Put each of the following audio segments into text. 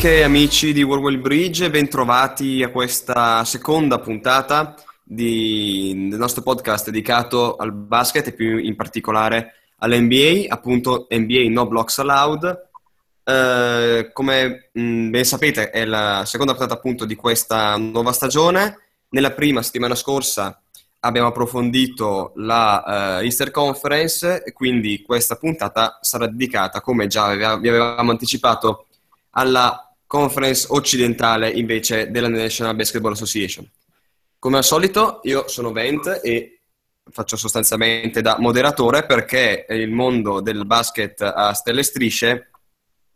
amiche e amici di World Bridge, bentrovati a questa seconda puntata di, del nostro podcast dedicato al basket e più in particolare all'NBA, appunto NBA No Blocks Allowed. Eh, come mh, ben sapete è la seconda puntata appunto di questa nuova stagione. Nella prima settimana scorsa abbiamo approfondito la uh, Easter Conference e quindi questa puntata sarà dedicata, come già vi avevamo anticipato, alla conference occidentale invece della National Basketball Association. Come al solito io sono Vent e faccio sostanzialmente da moderatore perché il mondo del basket a stelle e strisce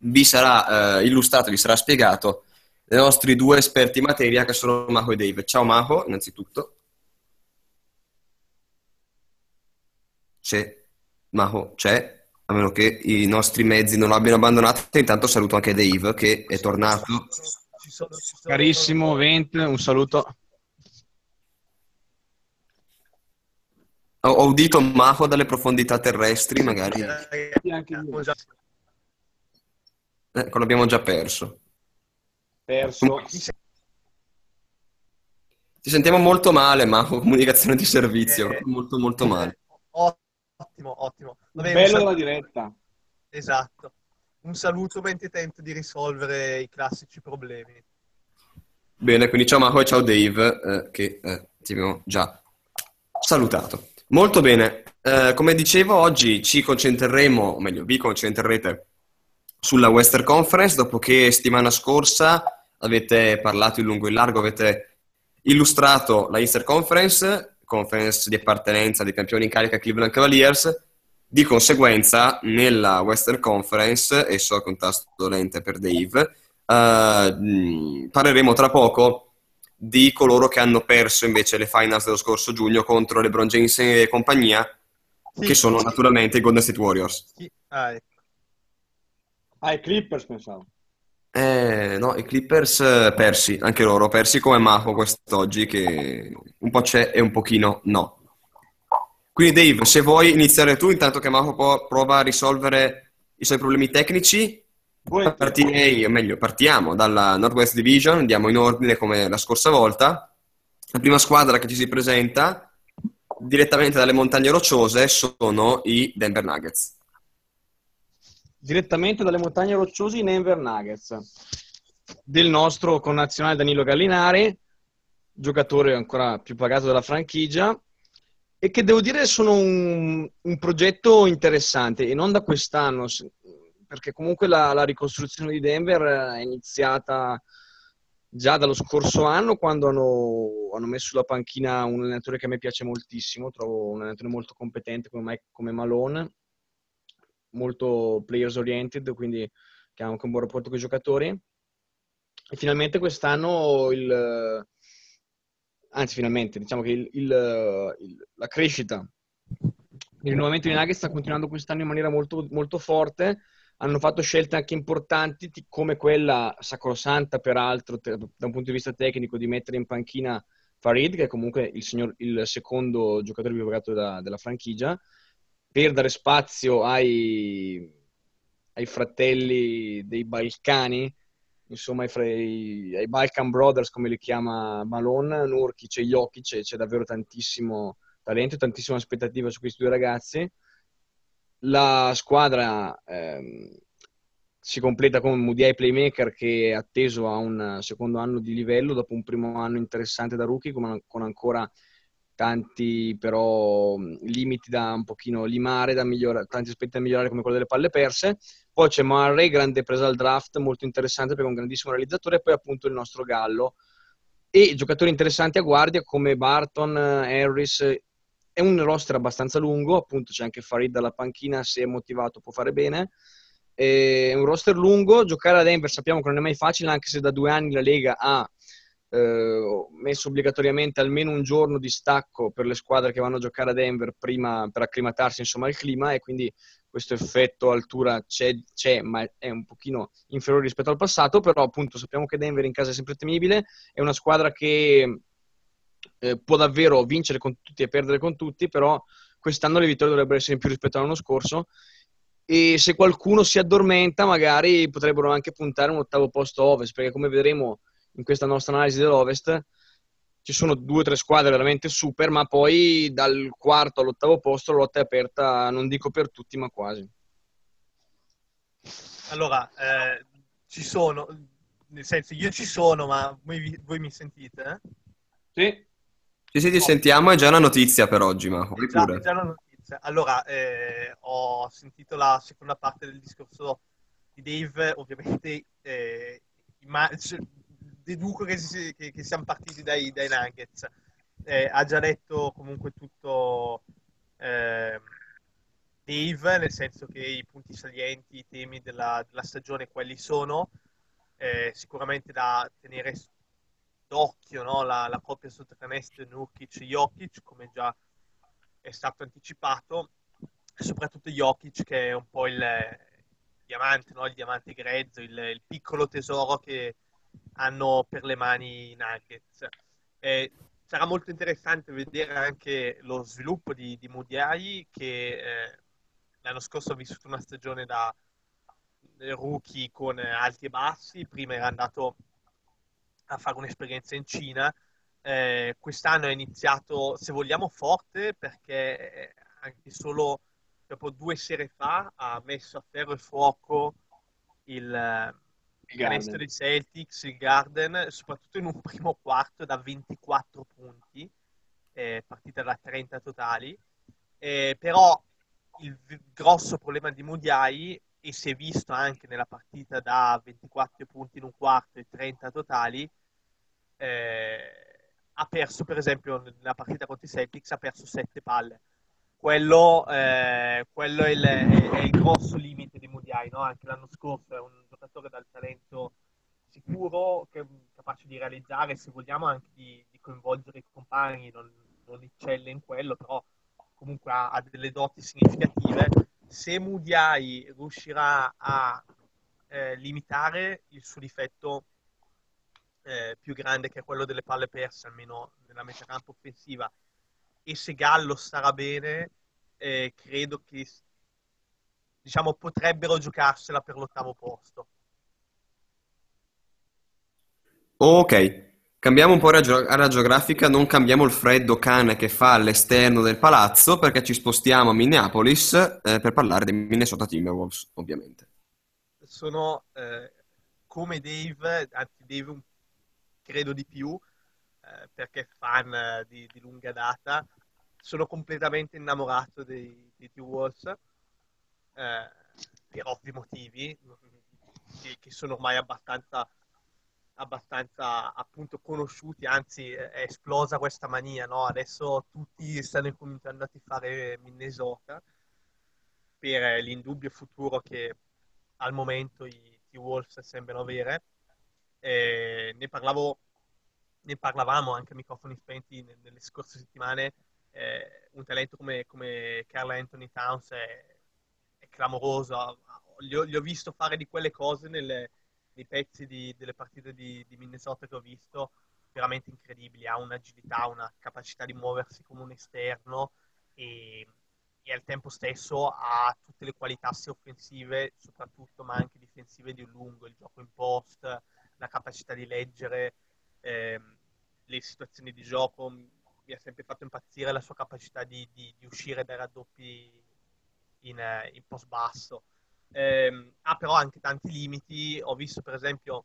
vi sarà eh, illustrato, vi sarà spiegato dai nostri due esperti in materia che sono Maho e Dave. Ciao Maho, innanzitutto. C'è. Maho c'è a meno che i nostri mezzi non l'abbiano abbandonato. Intanto saluto anche Dave che è tornato. Carissimo Vent, un saluto. Ho, ho udito Maho dalle profondità terrestri, magari. Ecco, l'abbiamo già perso. Perso. Ti sentiamo molto male, Maho, comunicazione di servizio, eh, molto molto male. Ottimo, ottimo. Vabbè, Bello della diretta. Esatto. Un saluto mentre tento di risolvere i classici problemi. Bene, quindi ciao Maho e ciao Dave, eh, che eh, ti abbiamo già salutato. Molto bene, eh, come dicevo oggi ci concentreremo, o meglio vi concentrerete sulla Western Conference dopo che settimana scorsa avete parlato in lungo e in largo, avete illustrato la Eastern Conference conference di appartenenza dei campioni in carica Cleveland Cavaliers. Di conseguenza, nella Western Conference, e so che un tasto lente per Dave, uh, parleremo tra poco di coloro che hanno perso invece le finals dello scorso giugno contro LeBron James e compagnia, sì. che sono naturalmente i Golden State Warriors. Sì. Ah, ecco. ah, i Clippers pensavo. Eh, no, i Clippers eh, persi, anche loro, persi come Maho quest'oggi, che un po' c'è e un pochino no. Quindi Dave, se vuoi iniziare tu, intanto che Maho prova a risolvere i suoi problemi tecnici, partirei, o meglio, partiamo dalla Northwest Division, andiamo in ordine come la scorsa volta. La prima squadra che ci si presenta direttamente dalle montagne rocciose sono i Denver Nuggets direttamente dalle montagne rocciose in Denver Nuggets. Del nostro connazionale Danilo Gallinari, giocatore ancora più pagato della franchigia e che devo dire sono un, un progetto interessante e non da quest'anno perché comunque la, la, ricostruzione di Denver è iniziata già dallo scorso anno quando hanno, hanno, messo sulla panchina un allenatore che a me piace moltissimo, trovo un allenatore molto competente come, Mike, come Malone molto players oriented, quindi che ha anche un buon rapporto con i giocatori. E finalmente quest'anno il, anzi finalmente, diciamo che il, il, il, la crescita, il rinnovamento di Nuggets sta continuando quest'anno in maniera molto, molto forte. Hanno fatto scelte anche importanti come quella sacrosanta, peraltro, te, da un punto di vista tecnico, di mettere in panchina Farid, che è comunque il, signor, il secondo giocatore più pagato della franchigia, per dare spazio ai, ai fratelli dei Balcani, insomma ai, ai, Balkan Brothers come li chiama Malone, Nurkic e Jokic, c'è davvero tantissimo talento, tantissime aspettative su questi due ragazzi. La squadra ehm, si completa con Mudiai Playmaker che è atteso a un secondo anno di livello dopo un primo anno interessante da rookie con ancora tanti però limiti da un pochino limare, da migliorare, tanti aspetti da migliorare come quello delle palle perse. Poi c'è Murray, grande presa al draft, molto interessante perché è un grandissimo realizzatore, e poi appunto il nostro Gallo. E giocatori interessanti a guardia come Barton, Harris. È un roster abbastanza lungo, appunto c'è anche Farid dalla panchina, se è motivato può fare bene. È un roster lungo, giocare a Denver sappiamo che non è mai facile, anche se da due anni la Lega ha eh, messo obbligatoriamente almeno un giorno di stacco per le squadre che vanno a giocare a Denver prima per acclimatarsi insomma, al clima e quindi questo effetto altura c'è, c'è, ma è un pochino inferiore rispetto al passato, però appunto sappiamo che Denver in casa è sempre temibile, è una squadra che eh, può davvero vincere con tutti e perdere con tutti, però quest'anno le vittorie dovrebbero essere in più rispetto all'anno scorso e se qualcuno si addormenta magari potrebbero anche puntare un ottavo posto ovest, perché come vedremo in questa nostra analisi dell'ovest ci sono due o tre squadre veramente super, ma poi dal quarto all'ottavo posto la lotta è aperta, non dico per tutti, ma quasi. Allora, eh, ci sono, nel senso io ci sono, ma voi, voi mi sentite? Eh? Sì. Sì, sì, ti sentiamo, è già una notizia per oggi, ma vuoi già, pure. Già una notizia. Allora, eh, ho sentito la seconda parte del discorso di Dave, ovviamente eh, immag- deduco che, che, che, siamo partiti dai, dai Nuggets. Eh, ha già detto comunque tutto eh, Dave, nel senso che i punti salienti, i temi della, della stagione, quelli sono. Eh, sicuramente da tenere d'occhio no? la, la, coppia sotto canestro Nurkic-Jokic, come già è stato anticipato, soprattutto Jokic che è un po' il, il diamante, no? il diamante grezzo, il, il piccolo tesoro che, hanno per le mani i Nuggets. Eh, sarà molto interessante vedere anche lo sviluppo di, di Mudiai che eh, l'anno scorso ha vissuto una stagione da rookie con alti e bassi, prima era andato a fare un'esperienza in Cina, eh, quest'anno è iniziato, se vogliamo, forte perché anche solo dopo due sere fa ha messo a ferro e fuoco il canestro dei Celtics, il Garden, soprattutto in un primo quarto da 24 punti, eh, partita da 30 totali. Eh, però il grosso problema di Mudiai, e si è visto anche nella partita da 24 punti in un quarto e 30 totali, eh, ha perso per esempio nella partita contro i Celtics, ha perso 7 palle quello, eh, quello è, il, è, è, il, grosso limite di Mudiai, no? anche l'anno scorso è un giocatore dal talento sicuro, che, capace di realizzare, se vogliamo anche di, di coinvolgere i compagni, non, non, eccelle in quello, però comunque ha, ha delle doti significative. Se Mudiai riuscirà a eh, limitare il suo difetto eh, più grande che è quello delle palle perse, almeno nella metà campo offensiva, e se Gallo starà bene, eh, credo che diciamo, potrebbero giocarsela per l'ottavo posto. Ok, cambiamo un po' area geografica, non cambiamo il freddo cane che fa all'esterno del palazzo perché ci spostiamo a Minneapolis eh, per parlare dei Minnesota Timberwolves, ovviamente. Sono eh, come Dave, anzi Dave credo di più, eh, perché fan di, di, lunga data, sono completamente innamorato dei, dei T-Wolves eh, per ovvi motivi che, che, sono ormai abbastanza, abbastanza appunto conosciuti, anzi è esplosa questa mania, no? adesso tutti stanno cominciando a tifare Minnesota per l'indubbio futuro che al momento i T-Wolves sembrano avere. Eh, ne parlavo ne parlavamo anche a microfoni spenti nelle scorse settimane, eh, un talento come, come Carl Anthony Towns è, è clamoroso. Gli ho, gli ho, visto fare di quelle cose nelle, nei pezzi di, delle partite di, di, Minnesota che ho visto, veramente incredibili. Ha un'agilità, una capacità di muoversi come un esterno e, e al tempo stesso ha tutte le qualità sia offensive, soprattutto, ma anche difensive di un lungo, il gioco in post, la capacità di leggere eh, le situazioni di gioco, mi ha sempre fatto impazzire la sua capacità di, di, di uscire dai raddoppi in, in post basso. Eh, ha però anche tanti limiti. Ho visto per esempio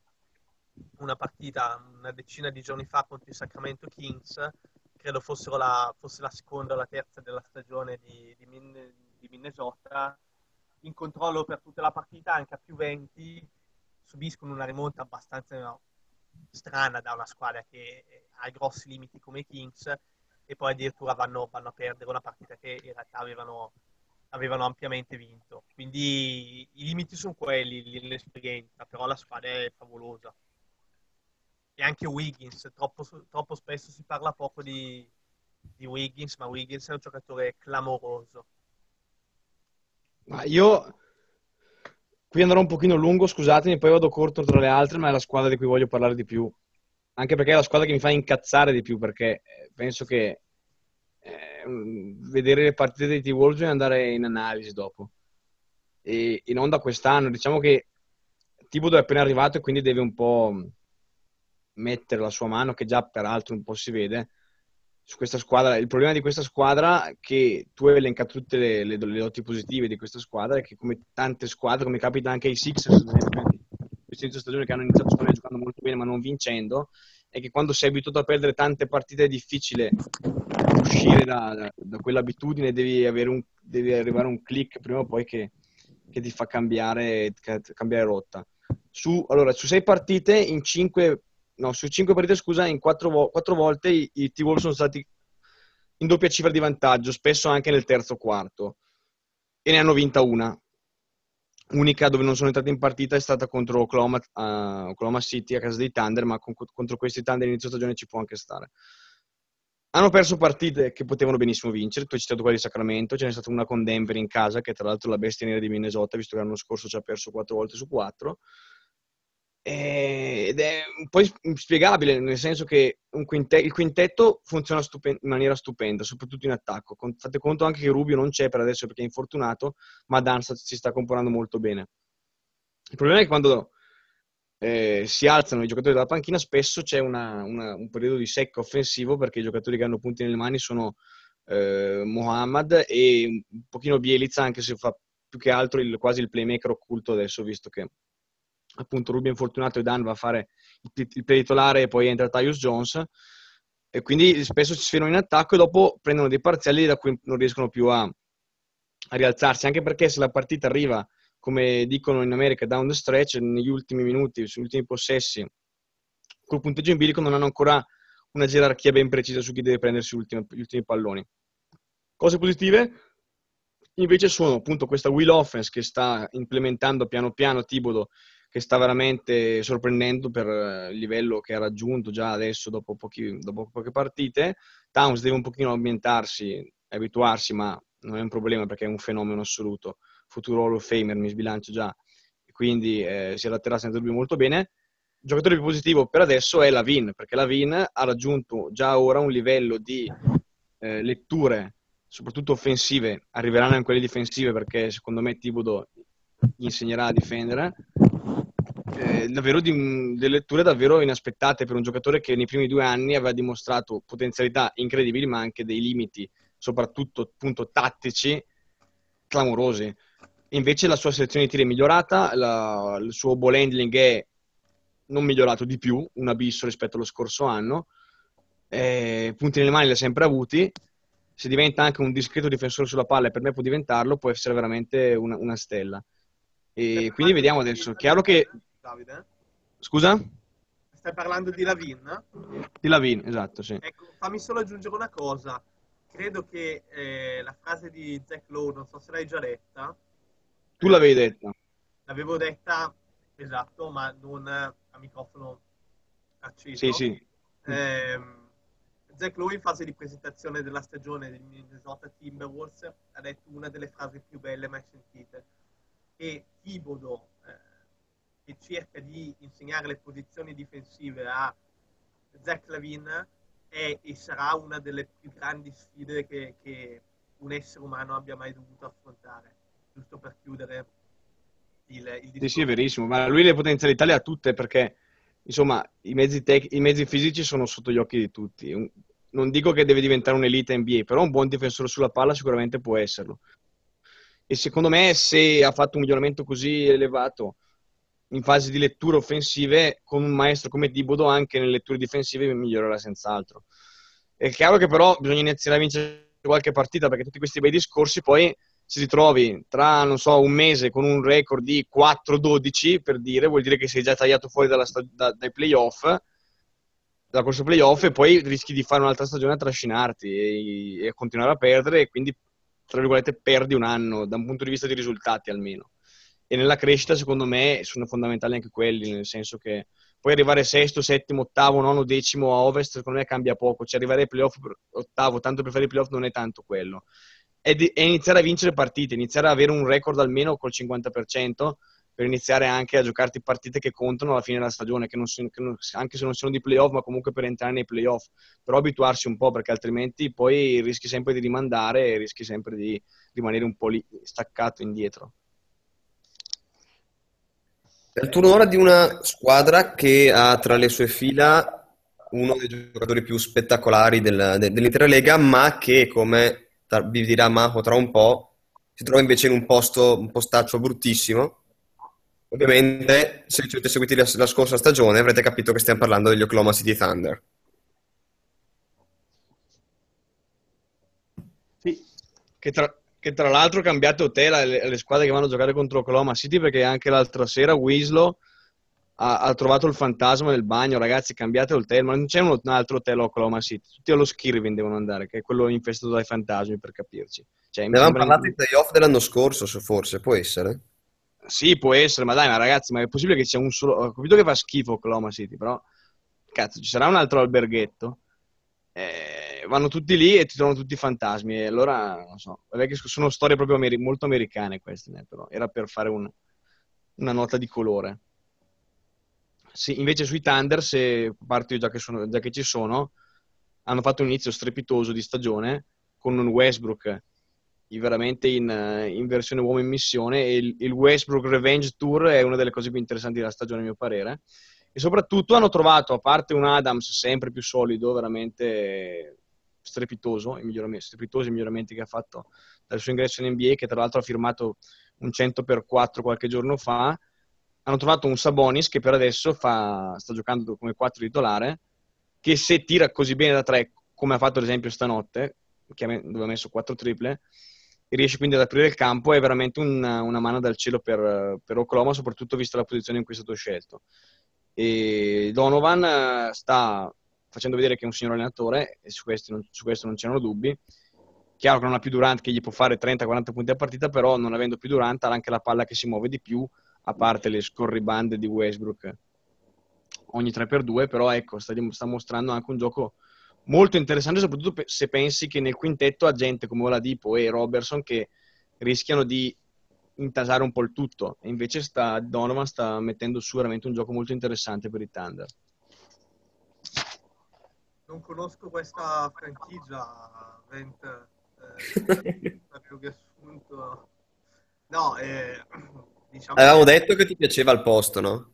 una partita una decina di giorni fa contro i Sacramento Kings, credo fossero la, fosse la seconda o la terza della stagione di, di, Min, di Minnesota, in controllo per tutta la partita, anche a più 20, subiscono una rimonta abbastanza no, strana da una squadra che ha grossi limiti come i Kings e poi addirittura vanno, vanno a perdere una partita che in realtà avevano, avevano ampiamente vinto. Quindi i limiti sono quelli, l'inesperienza, però la squadra è favolosa. E anche Wiggins, troppo, troppo spesso si parla poco di, di Wiggins, ma Wiggins è un giocatore clamoroso. Ma io Qui andrò un pochino lungo, scusatemi, poi vado corto tra le altre, ma è la squadra di cui voglio parlare di più. Anche perché è la squadra che mi fa incazzare di più, perché eh, penso che eh, vedere le partite dei T-Wolves e andare in analisi dopo. e, non da quest'anno. Diciamo che Tibodo è appena arrivato e quindi deve un po' mettere la sua mano, che già peraltro un po' si vede, su questa squadra. Il problema di questa squadra è che tu hai elencato tutte le, le, le doti positive di questa squadra e che come tante squadre, come capita anche ai Sixers, questi inizio stagione che hanno iniziato giocando molto bene ma non vincendo, è che quando sei abituato a perdere tante partite è difficile uscire da, da, da quell'abitudine, devi, un, devi, arrivare a un click prima o poi che, che ti fa cambiare, cambiare rotta. Su, allora, su sei partite, in cinque, no, su cinque partite, scusa, in quattro, quattro volte i, i T-Wolves sono stati in doppia cifra di vantaggio, spesso anche nel terzo quarto, e ne hanno vinta una. Unica dove non sono entrati in partita è stata contro Oklahoma, uh, Oklahoma City a casa dei Thunder, ma con, contro questi Thunder inizio stagione ci può anche stare. Hanno perso partite che potevano benissimo vincere, tu hai citato quella di Sacramento, ce n'è stata una con Denver in casa, che tra l'altro è la bestia nera di Minnesota, visto che l'anno scorso ci ha perso quattro volte su quattro. Ed è un po' inspiegabile, nel senso che quintet- il quintetto funziona stupen- in maniera stupenda, soprattutto in attacco. Con- fate conto anche che Rubio non c'è per adesso perché è infortunato, ma Dan si sta comportando molto bene. Il problema è che quando eh, si alzano i giocatori dalla panchina, spesso c'è una, una, un periodo di secco offensivo perché i giocatori che hanno punti nelle mani sono eh, Mohamed e un pochino Bielizza, anche se fa più che altro il, quasi il playmaker occulto adesso, visto che appunto Rubio infortunato e Dan va a fare il, titolare e poi entra Tyus Jones. E quindi spesso si sfilano in attacco e dopo prendono dei parziali da cui non riescono più a, a rialzarsi, anche perché se la partita arriva come dicono in America, down the stretch, negli ultimi minuti, sugli ultimi possessi, col punteggio in bilico non hanno ancora una gerarchia ben precisa su chi deve prendersi gli ultimi, gli ultimi palloni. Cose positive? Invece sono appunto questa wheel offense che sta implementando piano piano Tibodo, che sta veramente sorprendendo per il livello che ha raggiunto già adesso dopo, pochi, dopo poche partite. Towns deve un pochino ambientarsi, abituarsi, ma non è un problema perché è un fenomeno assoluto futuro Hall of Famer, mi sbilancio già, quindi eh, si adatterà senza dubbio molto bene. Il giocatore più positivo per adesso è Lavin, perché Lavin ha raggiunto già ora un livello di eh, letture, soprattutto offensive, arriveranno anche quelle difensive perché secondo me Tibodo insegnerà a difendere. Eh, davvero di, delle letture davvero inaspettate per un giocatore che nei primi due anni aveva dimostrato potenzialità incredibili, ma anche dei limiti, soprattutto appunto tattici, clamorosi. Invece la sua selezione di tiri è migliorata, la, il suo ball handling è non migliorato di più, un abisso rispetto allo scorso anno. Eh, punti nelle mani li ha sempre avuti. Se diventa anche un discreto difensore sulla palla, e per me può diventarlo, può essere veramente una, una stella. E quindi vediamo adesso. Chiaro che. Davide? Scusa? Stai parlando di Lavin? Di Lavin, esatto, sì. Ecco, fammi solo aggiungere una cosa. Credo che eh, la frase di Zach Lowe, non so se l'hai già letta, tu l'avevi detta. L'avevo detta, esatto, ma non a microfono acceso. Sì, sì. Eh, Zach Lowe in fase di presentazione della stagione del Minnesota Timberwolves ha detto una delle frasi più belle mai sentite. E Tibodo, eh, che cerca di insegnare le posizioni difensive a Zach Lavin, è e sarà una delle più grandi sfide che, che un essere umano abbia mai dovuto affrontare giusto per chiudere il, il. Sì, sì, è verissimo, ma lui le potenzialità le ha tutte perché, insomma, i mezzi, tec- i mezzi fisici sono sotto gli occhi di tutti. non dico che deve diventare un'elite NBA, però un buon difensore sulla palla sicuramente può esserlo. E secondo me, se ha fatto un miglioramento così elevato in fase di letture offensive, con un maestro come Dibodo, anche nelle letture difensive migliorerà senz'altro. È chiaro che però bisogna iniziare a vincere qualche partita perché tutti questi bei discorsi poi se ti trovi tra, non so, un mese con un record di 4-12, per dire, vuol dire che sei già tagliato fuori dalla, da, dai playoff, dalla corsa playoff, e poi rischi di fare un'altra stagione a trascinarti e, e continuare a perdere, e quindi, tra virgolette, perdi un anno, da un punto di vista di risultati almeno. E nella crescita, secondo me, sono fondamentali anche quelli, nel senso che poi arrivare sesto, settimo, ottavo, nono, decimo a ovest, secondo me cambia poco. Cioè arrivare ai playoff ottavo, tanto per fare i playoff non è tanto quello è, di, è, iniziare a vincere partite, iniziare ad avere un record almeno col 50% per iniziare anche a giocarti partite che contano alla fine della stagione, che sono, che non, anche se non sono di playoff, ma comunque per entrare nei playoff. Però abituarsi un po', perché altrimenti poi rischi sempre di rimandare e rischi sempre di rimanere un po' lì staccato indietro. È il turno ora di una squadra che ha tra le sue fila uno dei giocatori più spettacolari del, de, dell'intera Lega, ma che, come vi dirà Maho tra un po', si trova invece in un posto, un postaccio bruttissimo. Ovviamente, se ci avete seguito la, la scorsa stagione, avrete capito che stiamo parlando degli Oklahoma City Thunder. Sì, che tra, che tra l'altro cambiate hotel alle, alle, squadre che vanno a giocare contro Oklahoma City perché anche l'altra sera Winslow ha, ha, trovato il fantasma nel bagno, ragazzi cambiate hotel, ma non c'è un, altro hotel a Oklahoma City, tutti allo Skirvin devono andare, che è quello infestato dai fantasmi per capirci. Cioè, ne avevamo parlato in playoff dell'anno scorso, forse, può essere? Sì, può essere, ma dai, ma ragazzi, ma è possibile che cia un solo... Ho capito che fa schifo Oklahoma City, però... Cazzo, ci sarà un altro alberghetto? Eh, vanno tutti lì e ti trovano tutti fantasmi. E allora, non so, sono storie proprio ameri- molto americane queste, però. Era per fare un, una nota di colore. Sì, invece sui Thunder, se parto io già che, sono, già che ci sono, hanno fatto un inizio strepitoso di stagione con un Westbrook veramente in, in, versione uomo in missione e il, il, Westbrook Revenge Tour è una delle cose più interessanti della stagione a mio parere e soprattutto hanno trovato a parte un Adams sempre più solido veramente strepitoso i miglioramenti, strepitosi i miglioramenti che ha fatto dal suo ingresso in NBA che tra l'altro ha firmato un 100 per 4 qualche giorno fa hanno trovato un Sabonis che per adesso fa, sta giocando come 4 titolare che se tira così bene da 3 come ha fatto ad esempio stanotte dove ha messo 4 triple riesce quindi ad aprire il campo è veramente una, una mano dal cielo per, per, Oklahoma, soprattutto vista la posizione in cui è stato scelto. E Donovan eh, sta facendo vedere che è un signor allenatore e su, non, su questo non c'erano dubbi. Chiaro che non ha più Durant che gli può fare 30-40 punti a partita, però non avendo più Durant ha anche la palla che si muove di più, a parte le scorribande di Westbrook ogni 3x2, però ecco, sta, sta mostrando anche un gioco molto interessante, soprattutto se pensi che nel quintetto ha gente come Oladipo e Robertson che rischiano di intasare un po' il tutto. E invece sta, Donovan sta mettendo su veramente un gioco molto interessante per i Thunder. Non conosco questa franchigia, Vent. Eh, riassunto. No, eh, diciamo Avevamo che... detto che ti piaceva il posto, no?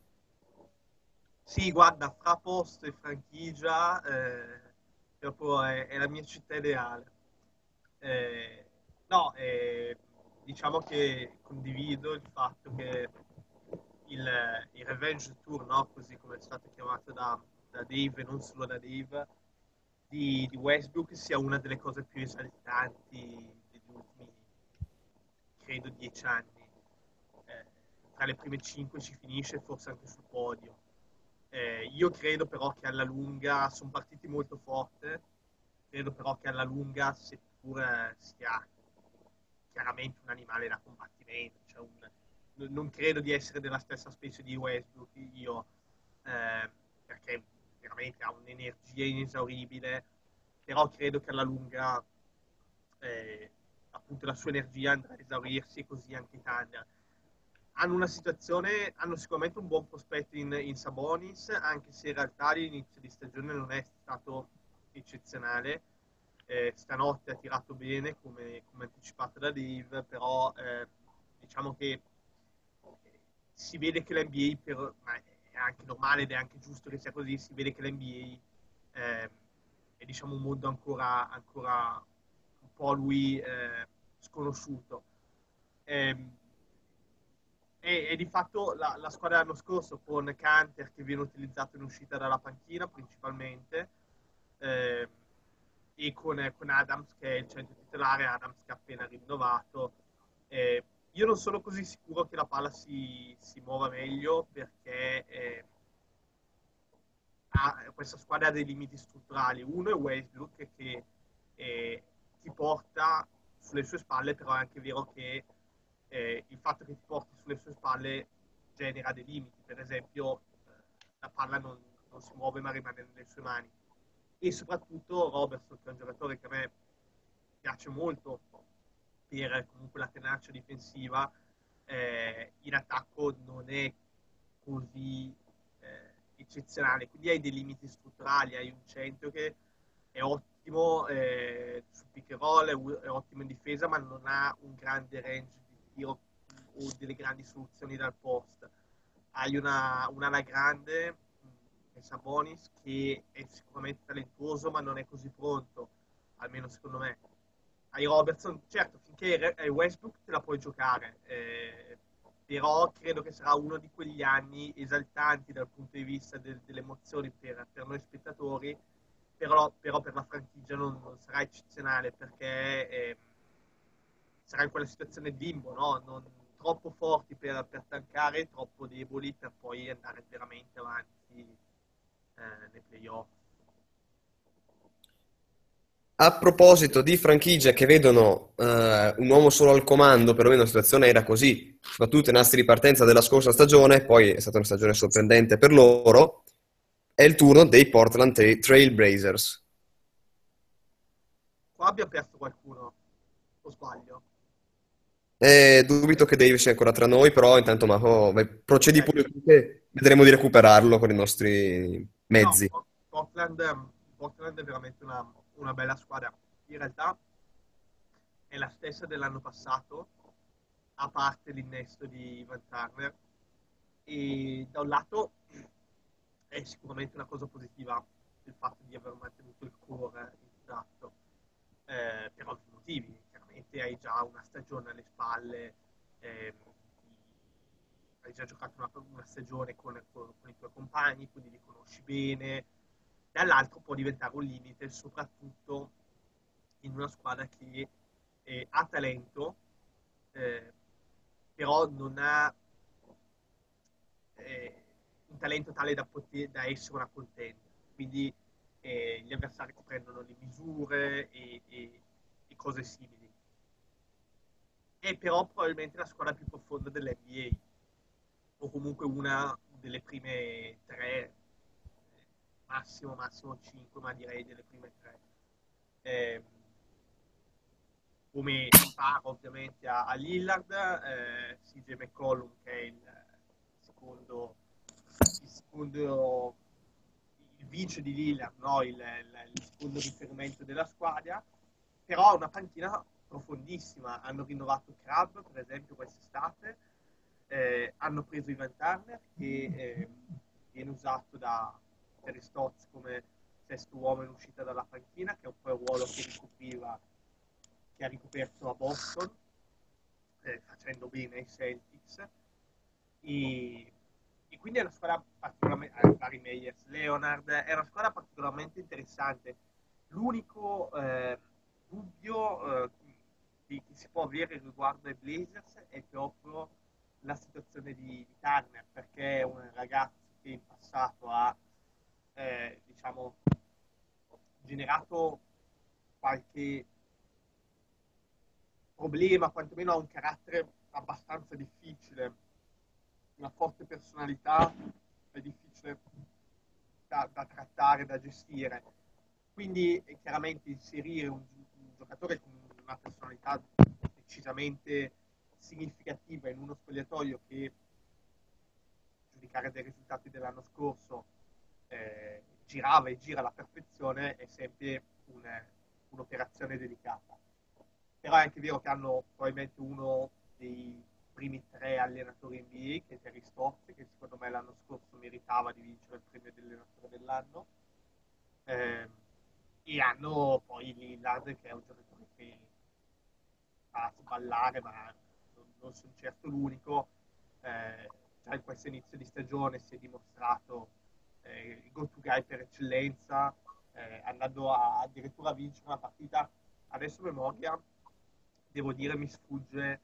Sì, guarda, fra posto e franchigia eh, proprio è, è la mia città ideale. Eh, no, eh, diciamo che condivido il fatto che il, il Revenge Tour, no? così come è stato chiamato da, da Dave e non solo da Dave, di, di, Westbrook sia una delle cose più esaltanti degli ultimi, credo, dieci anni. Eh, tra le prime cinque ci finisce, forse anche sul podio. Eh, io credo però che alla lunga sono partiti molto forte, credo però che alla lunga, seppur sia chiaramente un animale da combattimento, cioè un, non credo di essere della stessa specie di Westbrook io, eh, perché veramente ha un'energia inesauribile, però credo che alla lunga eh, appunto la sua energia andrà a esaurirsi e così anche Thunder hanno una situazione, hanno sicuramente un buon prospetto in, in Sabonis, anche se in realtà l'inizio di stagione non è stato eccezionale. Eh, stanotte ha tirato bene, come, come, anticipato da Dave, però eh, diciamo che si vede che l'NBA, per, ma è anche normale ed è anche giusto che sia così, si vede che l'NBA eh, è diciamo, un mondo ancora, ancora un po' lui eh, sconosciuto. Eh, e, e di fatto la, la, squadra dell'anno scorso con Canter che viene utilizzato in uscita dalla panchina principalmente eh, e con, con, Adams che è il centro titolare, Adams che ha appena rinnovato. Eh, io non sono così sicuro che la palla si, si muova meglio perché eh, ha, questa squadra ha dei limiti strutturali. Uno è Westbrook che eh, ti porta sulle sue spalle, però è anche vero che eh, il fatto che ti porti sulle sue spalle genera dei limiti, per esempio eh, la palla non, non, si muove ma rimane nelle sue mani. E soprattutto Robertson, che è un giocatore che a me piace molto per comunque la tenacia difensiva, eh, in attacco non è così eh, eccezionale, quindi hai dei limiti strutturali, hai un centro che è ottimo eh, sul pick and roll, è, è ottimo in difesa, ma non ha un grande range tiro o delle grandi soluzioni dal post. hai una, un'ala grande, mm, Sabonis, che è sicuramente talentuoso, ma non è così pronto, almeno secondo me. Hai Robertson, certo, finché è Westbrook te la puoi giocare, eh, però credo che sarà uno di quegli anni esaltanti dal punto di vista del, delle emozioni per, per, noi spettatori, però, però per la franchigia non, non, sarà eccezionale perché eh, sarà in quella situazione limbo, no? non, troppo forti per, per tankare, troppo deboli per poi andare veramente avanti eh, nei playoff. A proposito di franchigie che vedono eh, un uomo solo al comando, perlomeno la situazione era così, soprattutto in nastri di partenza della scorsa stagione, poi è stata una stagione sorprendente per loro, è il turno dei Portland Trail Blazers. Qua abbiamo perso qualcuno, o sbaglio? Eh, dubito che Dave sia ancora tra noi, però intanto Maho, procedi pure tu vedremo di recuperarlo con i nostri mezzi. No, Portland, Portland è veramente una una bella squadra. In realtà è la stessa dell'anno passato, a parte l'innesto di Van Turner. E da un lato è sicuramente una cosa positiva il fatto di aver mantenuto il core intatto, eh, per ovvi motivi. Chiaramente hai già una stagione alle spalle, eh, hai già giocato una, una stagione con, con, con, i tuoi compagni, quindi li conosci bene, dall'altro può diventare un limite soprattutto in una squadra che eh, ha talento, eh, però non ha eh, un talento tale da, poter, da essere una contenta. Quindi eh, gli avversari ti prendono le misure e, e, e cose simili. È però probabilmente la squadra più profonda dell'NBA, o comunque una delle prime tre massimo, massimo 5, ma direi delle prime 3. Eh, come sparo ovviamente a, a Lillard, eh, CJ McCollum che è il secondo, il secondo il vice di Lillard, no? il, il, il secondo riferimento della squadra, però ha una panchina profondissima. Hanno rinnovato Crab, per esempio, quest'estate. Eh, hanno preso Ivan Turner, che eh, viene usato da, Terry Stotts come sesto uomo in uscita dalla panchina, che è un po' il ruolo che ricopriva, che ha ricoperto a Boston, eh, facendo bene ai Celtics. E, e, quindi è una squadra particolarmente, eh, Barry Meyers, Leonard, è una squadra particolarmente interessante. L'unico eh, dubbio eh, che, che, si può avere riguardo ai Blazers è proprio la situazione di, di Turner, perché è un ragazzo che in passato ha eh, diciamo, generato qualche problema, quantomeno ha un carattere abbastanza difficile, una forte personalità è difficile da, da trattare, da gestire. Quindi eh, chiaramente inserire un, un giocatore con una personalità decisamente significativa in uno spogliatoio che giudicare dai risultati dell'anno scorso eh, girava e gira alla perfezione è sempre un, un'operazione delicata. Però è anche vero che hanno probabilmente uno dei primi tre allenatori NBA, che è Terry Stotz, che secondo me l'anno scorso meritava di vincere il premio dell'allenatore dell'anno. Eh, e hanno poi Lillard, che è un giocatore che fa sballare, ma non, non sono certo l'unico. Eh, già in questo inizio di stagione si è dimostrato eh, go-to guy per eccellenza, eh, andando a, addirittura a vincere una partita. Adesso memoria, devo dire, mi sfugge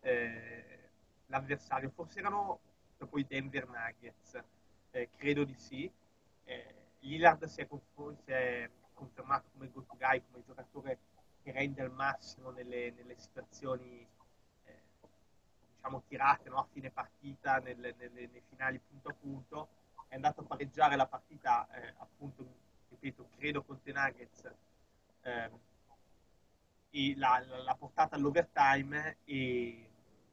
eh, l'avversario. Forse erano dopo i Denver Nuggets, eh, credo di sì. Eh, Lillard si è, si è, confermato come go-to guy, come giocatore che rende al massimo nelle, nelle situazioni eh, diciamo tirate no? a fine partita, nelle, nelle, nei finali punto a punto è andato a pareggiare la partita, eh, appunto, ripeto, credo con The Nuggets, eh, e l'ha, l'ha, portata all'overtime e,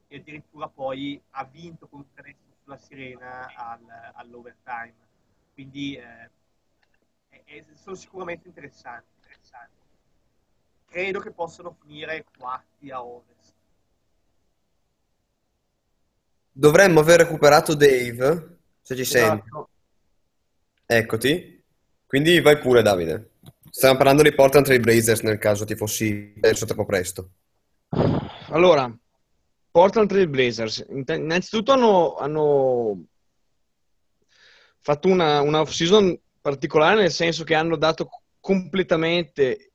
e, addirittura poi ha vinto con un canestro sulla sirena al, all'overtime. Quindi eh, è, è, sono sicuramente interessanti, interessanti. Credo che possano finire quarti a ovest. Dovremmo aver recuperato Dave, se ci senti. Esatto. Eccoti. Quindi vai pure, Davide. Stiamo parlando di Portland Trail Blazers nel caso ti fossi perso troppo presto. Allora, Portland Trail Blazers, innanzitutto hanno, hanno fatto una, una off-season particolare nel senso che hanno dato completamente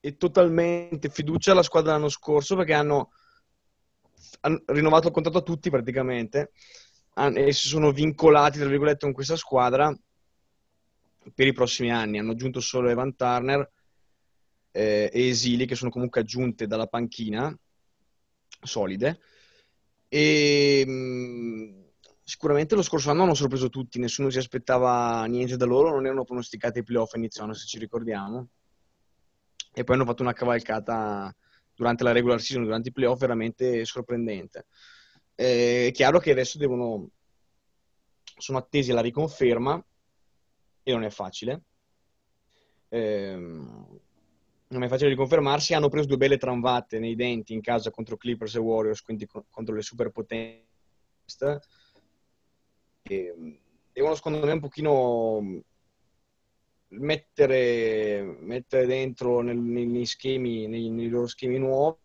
e totalmente fiducia alla squadra l'anno scorso perché hanno, hanno rinnovato il contratto a tutti praticamente e si sono vincolati tra virgolette con questa squadra per i prossimi anni. Hanno aggiunto solo Evan Turner eh, e Esili che sono comunque aggiunte dalla panchina solide e mh, sicuramente lo scorso anno hanno sorpreso tutti, nessuno si aspettava niente da loro, non erano pronosticati ai playoff a inizio anno se ci ricordiamo e poi hanno fatto una cavalcata durante la regular season, durante i playoff veramente sorprendente. Eh, è chiaro che adesso devono sono attesi alla riconferma e non è facile. Ehm, non è facile riconfermarsi. Hanno preso due belle tramvate nei denti in casa contro Clippers e Warriors, quindi co- contro le superpotenze. E devono, secondo me, un pochino mettere, mettere dentro nel- nei, nei schemi, nei, nei loro schemi nuovi.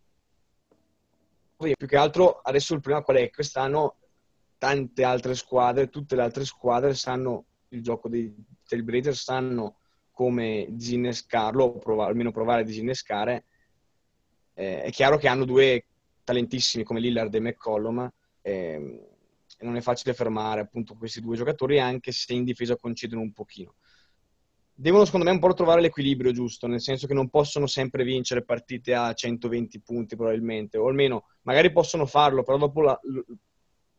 Più che altro, adesso il problema qual è? Quest'anno tante altre squadre, tutte le altre squadre sanno il gioco dei, Blazers, sanno come disinnescarlo, o prova- almeno provare a disinnescare. Eh, è chiaro che hanno due talentissimi come Lillard e McCollum ehm, e non è facile fermare appunto questi due giocatori anche se in difesa concedono un pochino. Devono secondo me un po' trovare l'equilibrio giusto, nel senso che non possono sempre vincere partite a 120 punti probabilmente, o almeno magari possono farlo, però dopo la-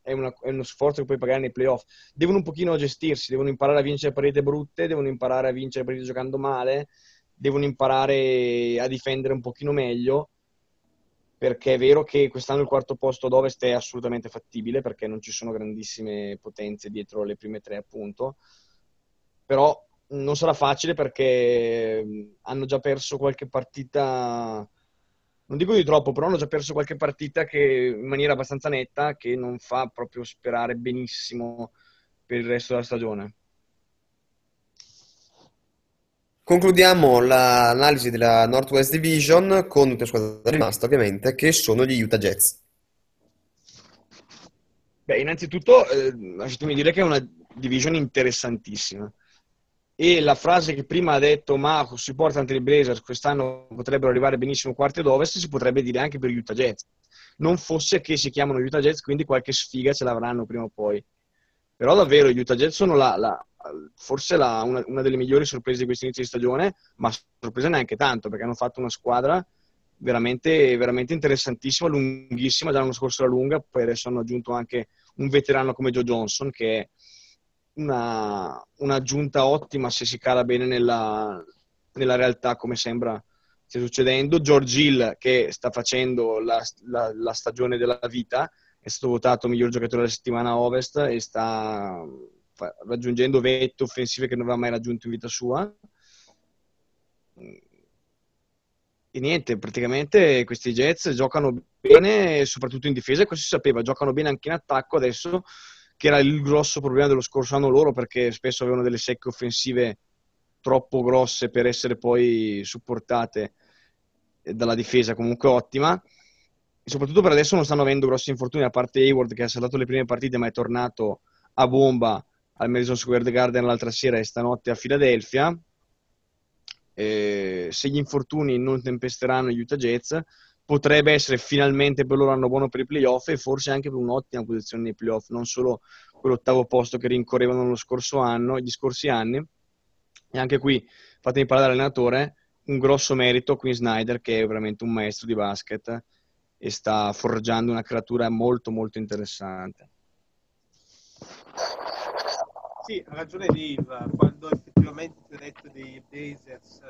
è, una- è uno sforzo che puoi pagare nei playoff. Devono un pochino gestirsi, devono imparare a vincere partite brutte, devono imparare a vincere partite giocando male, devono imparare a difendere un pochino meglio, perché è vero che quest'anno il quarto posto ad ovest è assolutamente fattibile, perché non ci sono grandissime potenze dietro le prime tre appunto, però non sarà facile perché hanno già perso qualche partita, non dico di troppo, però hanno già perso qualche partita che in maniera abbastanza netta che non fa proprio sperare benissimo per il resto della stagione. Concludiamo l'analisi della Northwest Division con l'ultima squadra rimasta, ovviamente, che sono gli Utah Jazz. Beh, innanzitutto eh, lasciatemi dire che è una division interessantissima. E la frase che prima ha detto Marco si portano i Blazers quest'anno potrebbero arrivare benissimo quarti ad ovest si potrebbe dire anche per gli Utah Jazz. Non fosse che si chiamano Utah Jazz, quindi qualche sfiga ce l'avranno prima o poi. Però davvero gli Utah Jazz sono la, la- forse la- una, una delle migliori sorprese di questo inizio di stagione, ma sorpresa neanche tanto perché hanno fatto una squadra veramente, veramente interessantissima, lunghissima. Già l'anno scorso era lunga, poi adesso hanno aggiunto anche un veterano come Joe Johnson che è una, un'aggiunta ottima se si cala bene nella, nella realtà come sembra stia succedendo. George Hill che sta facendo la, la- la stagione della vita, è stato votato miglior giocatore della settimana Ovest e sta raggiungendo vette offensive che non aveva mai raggiunto in vita sua. E niente, praticamente questi Jets giocano bene, soprattutto in difesa, questo si sapeva, giocano bene anche in attacco adesso, che era il grosso problema dello scorso anno loro, perché spesso avevano delle secche offensive troppo grosse per essere poi supportate dalla difesa comunque ottima. E soprattutto per adesso non stanno avendo grossi infortuni, a parte Hayward che ha saltato le prime partite ma è tornato a bomba al Madison Square Garden l'altra sera e stanotte a Filadelfia. Eh, se gli infortuni non tempesteranno gli Utah Jets, potrebbe essere finalmente per loro anno buono per i playoff e forse anche per un'ottima posizione nei playoff, non solo quell'ottavo posto che rincorrevano lo scorso anno, gli scorsi anni. E anche qui, fatemi parlare dell'allenatore, un grosso merito a Quinn Snyder che è veramente un maestro di basket e sta forgiando una creatura molto molto interessante. Sì, ha ragione Dave, quando effettivamente ti ho detto dei Blazers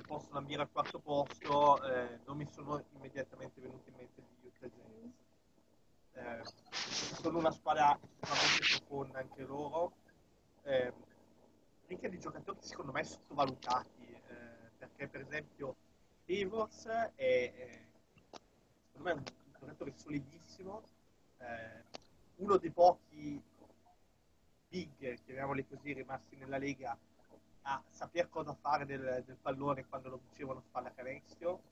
che possono ambire al quarto posto, eh, non mi sono immediatamente venuti in mente gli Utah Jazz. Eh, sono una squadra estremamente profonda anche loro, eh, ricca di giocatori secondo me sottovalutati, eh, perché per esempio Favors è, è secondo me un giocatore solidissimo, eh, uno dei pochi big, chiamiamoli così, rimasti nella Lega a saper cosa fare del, del pallone quando lo dicevano spalla canestro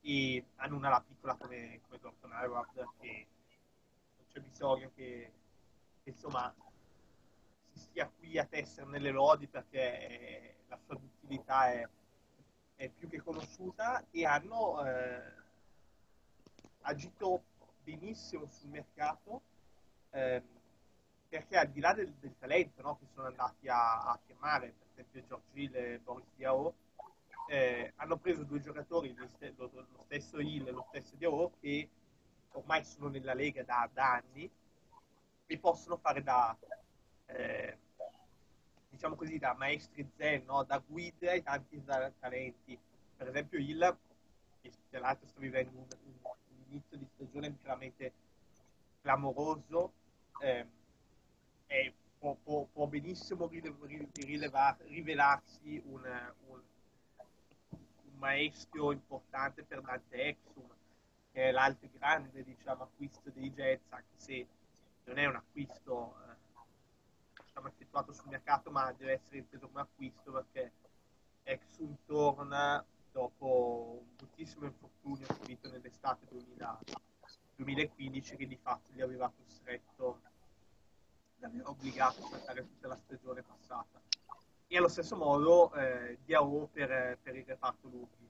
e hanno una la piccola come, come Gordon Hayward che non c'è bisogno che, che, insomma si stia qui a tessere nelle lodi perché la sua utilità è, è, più che conosciuta e hanno eh, agito benissimo sul mercato eh, perché al di là del, del talento no, che sono andati a, a firmare per esempio Giorgil e Boris Diao eh, hanno preso due giocatori, lo, stesso Hill e lo stesso Diao, che ormai sono nella Lega da, da anni e possono fare da, eh, diciamo così, da maestri zen, no? da guide ai tanti talenti. Per esempio Hill, che tra l'altro sta vivendo un, un, un inizio di stagione veramente clamoroso, eh, è, può, può, può, benissimo rivelarsi un, un maestro importante per Dante Exum, che è l'altro grande diciamo, acquisto dei Jets, anche se non è un acquisto eh, diciamo, effettuato sul mercato, ma deve essere inteso come acquisto perché Exum torna dopo un bruttissimo infortunio subito nell'estate 2000, 2015 che di fatto gli aveva costretto, gli aveva obbligato a saltare tutta la stagione passata e allo stesso modo eh, Diao per, per, il reparto lunghi.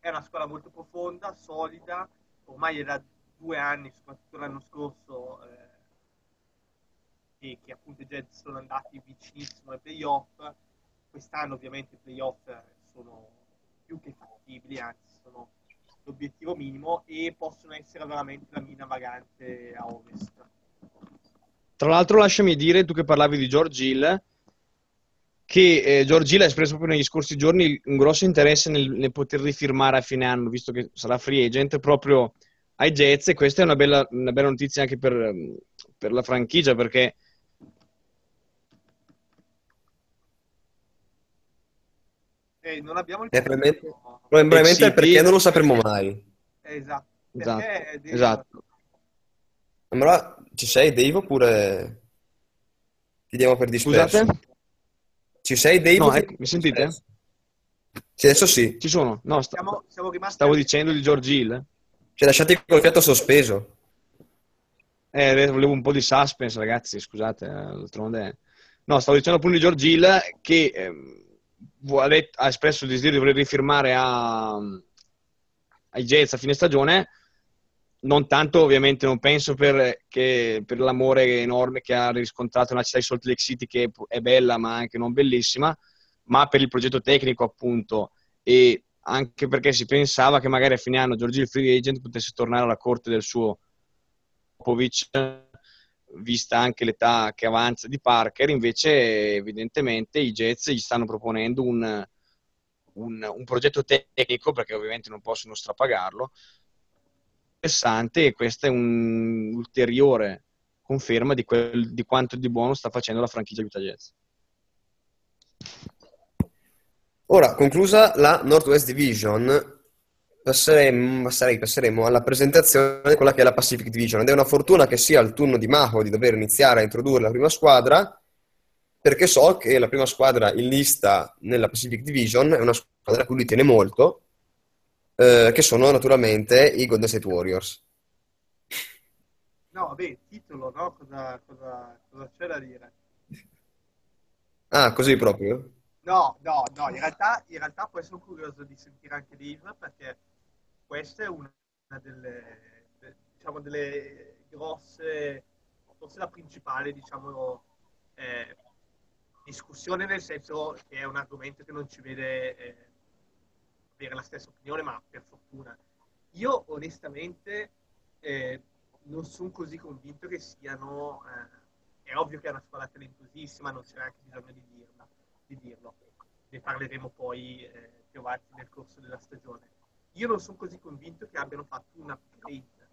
È una squadra molto profonda, solida, ormai è da due anni, soprattutto l'anno scorso, eh, che, che, appunto Jets sono andati vicinissimo ai playoff. Quest'anno ovviamente i playoff sono più che fattibili, anzi sono l'obiettivo minimo e possono essere veramente la mina vagante a ovest. Tra l'altro lasciami dire, tu che parlavi di George Hill, che eh, Giorgila ha espresso proprio negli scorsi giorni un grosso interesse nel, nel, poter rifirmare a fine anno, visto che sarà free agent, proprio ai Jets. E questa è una bella, una bella notizia anche per, per, la franchigia perché eh, non abbiamo il eh, probabilmente, probabilmente perché non lo sapremo mai. Esatto. Esatto, esatto. allora ci sei Dave oppure ti diamo per disperso scusate? Ci sei Dave? No, ecco, mi sentite? Sì, adesso sì. Ci sono. No, sta... siamo, siamo stavo dicendo di George Hill. Ci lasciati col fiato sospeso. Eh, volevo un po' di suspense, ragazzi, scusate, d'altronde... No, stavo dicendo appunto di George Hill che eh, vuole, ha espresso il desiderio di voler rifirmare a, ai Jets a fine stagione, non tanto ovviamente non penso per, che, per, l'amore enorme che ha riscontrato nella città di Salt Lake City che è bella ma anche non bellissima ma per il progetto tecnico appunto. E anche perché si pensava che magari a fine anno Giorgio il free agent potesse tornare alla corte del suo Popovic vista anche l'età che avanza di Parker. Invece evidentemente i Jets gli stanno proponendo un, un, un progetto tecnico perché ovviamente non possono strapagarlo interessante e questa è un'ulteriore conferma di, quel, di quanto di buono sta facendo la franchigia Utah Jazz. Ora, conclusa la Northwest Division, passeremo, passerei, passeremo alla presentazione di quella che è la Pacific Division ed è una fortuna che sia il turno di Maho di dover iniziare a introdurre la prima squadra perché so che la prima squadra in lista nella Pacific Division è una squadra a cui lui tiene molto eh, che sono naturalmente i Golden State Warriors. No, vabbè, titolo, no? Cosa, cosa, cosa c'è da dire? Ah, così proprio? No, no, no, in realtà, in realtà poi sono curioso di sentire anche Dave perché questa è una delle, diciamo, delle grosse, forse la principale, diciamo, eh, discussione nel senso che è un argomento che non ci vede eh, avere la stessa opinione, ma per fortuna. Io onestamente eh, non sono così convinto che siano... Eh, è ovvio che è una squadra talentosissima, non c'è neanche bisogno di, dirla, di dirlo. Ne parleremo poi eh, più avanti nel corso della stagione. Io non sono così convinto che abbiano fatto un upgrade,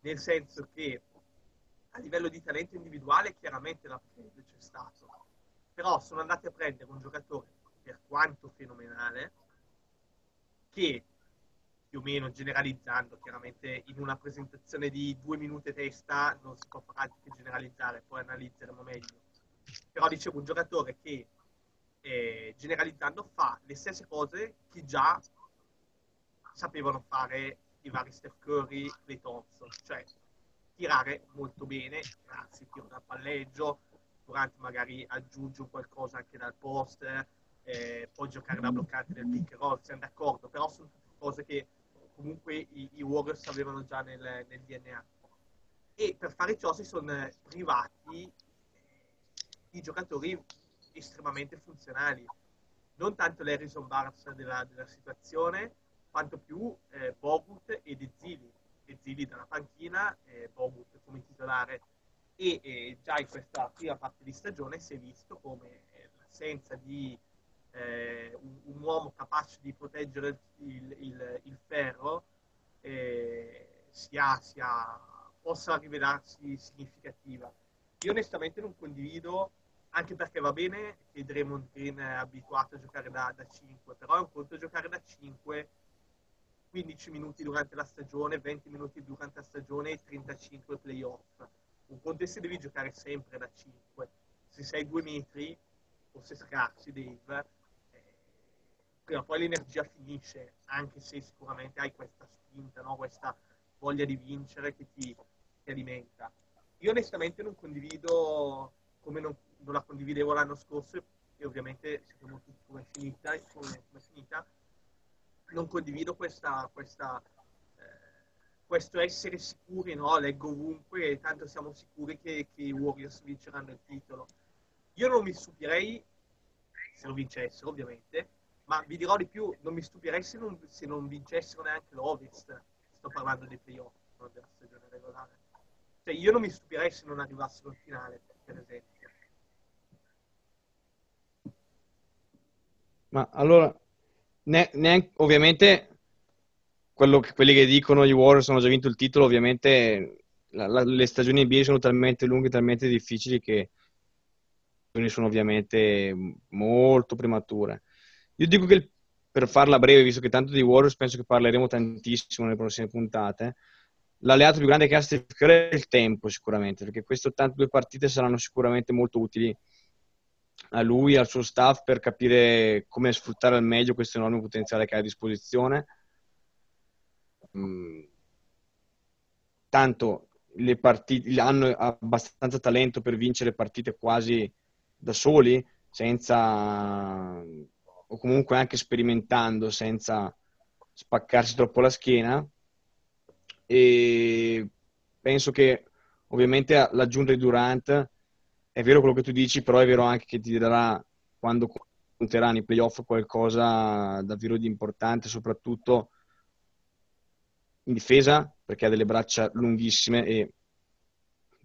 nel senso che a livello di talento individuale chiaramente l'upgrade c'è stato, però sono andati a prendere un giocatore per quanto fenomenale, che più o meno generalizzando, chiaramente in una presentazione di due minuti testa non si può fare altro che generalizzare, poi analizzeremo meglio. Però dicevo, un giocatore che eh, generalizzando fa le stesse cose che già sapevano fare i vari Steph Curry, Clay Thompson, cioè tirare molto bene, grazie tiro da palleggio, Durante magari aggiunge qualcosa anche dal post, eh, può giocare da bloccante nel pick and roll, siamo d'accordo, però sono tutte cose che comunque i, i Warriors avevano già nel, nel, DNA. E per fare ciò si sono privati eh, i giocatori estremamente funzionali. Non tanto l'Harrison Barnes della, della situazione, quanto più eh, Bogut e De Zili. De Zili dalla panchina, eh, Bogut come titolare. E eh, già in questa prima parte di stagione si è visto come l'assenza di eh, un, un, uomo capace di proteggere il, il, il ferro eh, sia, sia, possa rivelarsi significativa. Io onestamente non condivido, anche perché va bene che Draymond Green è abituato a giocare da, da 5, però è un conto giocare da 5 15 minuti durante la stagione, 20 minuti durante la stagione e 35 playoff. Un conto è se devi giocare sempre da 5. Se sei due metri o se scarsi, Dave, prima o poi l'energia finisce, anche se sicuramente hai questa spinta, no? questa voglia di vincere che ti, ti, alimenta. Io onestamente non condivido come non, non, la condividevo l'anno scorso e ovviamente sappiamo tutti come è finita, come, come è finita non condivido questa, questa, eh, questo essere sicuri, no? leggo ovunque, tanto siamo sicuri che, che i Warriors vinceranno il titolo. Io non mi stupirei se lo vincessero, ovviamente, ma vi dirò di più, non mi stupirei se non, se non vincessero neanche l'Ovest. Sto parlando dei playoff, non della stagione regolare. Cioè, io non mi stupirei se non arrivassero in finale, per esempio. Ma allora, ne, neanche, ovviamente, che, quelli che dicono i Warriors hanno già vinto il titolo, ovviamente la, la, le stagioni NBA sono talmente lunghe, talmente difficili che sono ovviamente molto premature. Io dico che per farla breve, visto che tanto di Warriors penso che parleremo tantissimo nelle prossime puntate, l'alleato più grande che ha Steph Curry è il tempo sicuramente, perché queste 82 partite saranno sicuramente molto utili a lui, al suo staff per capire come sfruttare al meglio questo enorme potenziale che ha a disposizione. Mm. Tanto le partite hanno abbastanza talento per vincere partite quasi da soli, senza o comunque anche sperimentando senza spaccarsi troppo la schiena. E penso che ovviamente l'aggiunta di Durant è vero quello che tu dici però è vero anche che ti darà quando conteranno i playoff qualcosa davvero di importante soprattutto in difesa perché ha delle braccia lunghissime e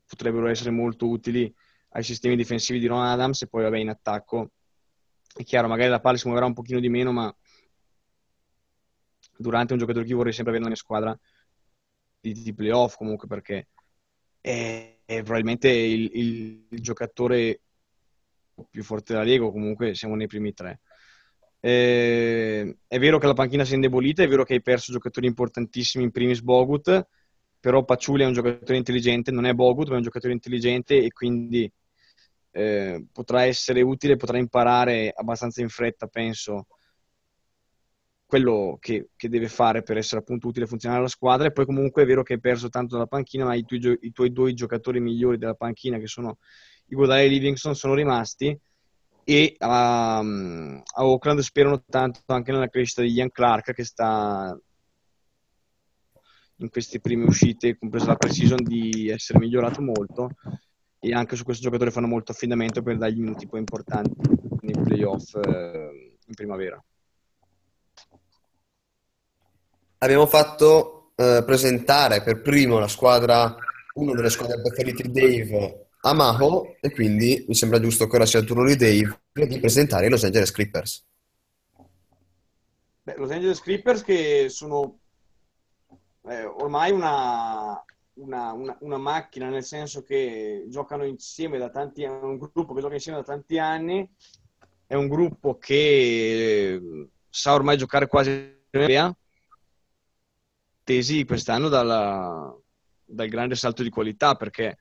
potrebbero essere molto utili ai sistemi difensivi di Ron Adams e poi vabbè in attacco è chiaro, magari la palla si muoverà un pochino di meno, ma durante un giocatore che io vorrei sempre avere nella mia squadra di, di playoff comunque perché è, è probabilmente il, il, il, giocatore più forte della Lega, comunque siamo nei primi tre. Eh, è vero che la panchina si è indebolita, è vero che hai perso giocatori importantissimi, in primis Bogut, però Paciuli è un giocatore intelligente, non è Bogut, ma è un giocatore intelligente e quindi eh, potrà essere utile, potrà imparare abbastanza in fretta, penso, quello che, che, deve fare per essere appunto utile e funzionare alla squadra. E poi comunque è vero che hai perso tanto dalla panchina, ma i tuoi, i tuoi due giocatori migliori della panchina, che sono Iguodala e Livingston, sono rimasti. E a, a Oakland sperano tanto anche nella crescita di Ian Clark, che sta in queste prime uscite, compresa la pre-season, di essere migliorato molto e anche su questo giocatore fanno molto affidamento per dargli minuti poi importanti nei playoff eh, in primavera. Abbiamo fatto eh, presentare per primo la squadra, una delle squadre preferite di Dave a Maho e quindi mi sembra giusto che ora sia il turno di Dave di presentare i Los Angeles Clippers. Beh, Los Angeles Clippers che sono eh, ormai una, una, una, una, macchina, nel senso che giocano insieme da tanti anni, un gruppo che gioca insieme da tanti anni, è un gruppo che sa ormai giocare quasi in attesi quest'anno dalla, dal grande salto di qualità perché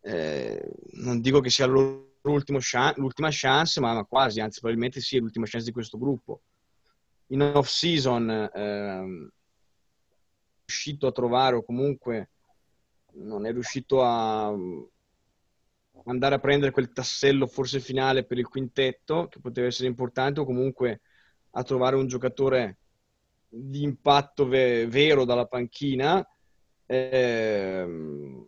eh, non dico che sia chance, l'ultima chance, ma, ma, quasi, anzi probabilmente sì, è l'ultima chance di questo gruppo. In off season eh, riuscito a trovare o comunque non è riuscito a andare a prendere quel tassello forse finale per il quintetto che poteva essere importante o comunque a trovare un giocatore di impatto ve- vero dalla panchina. Eh,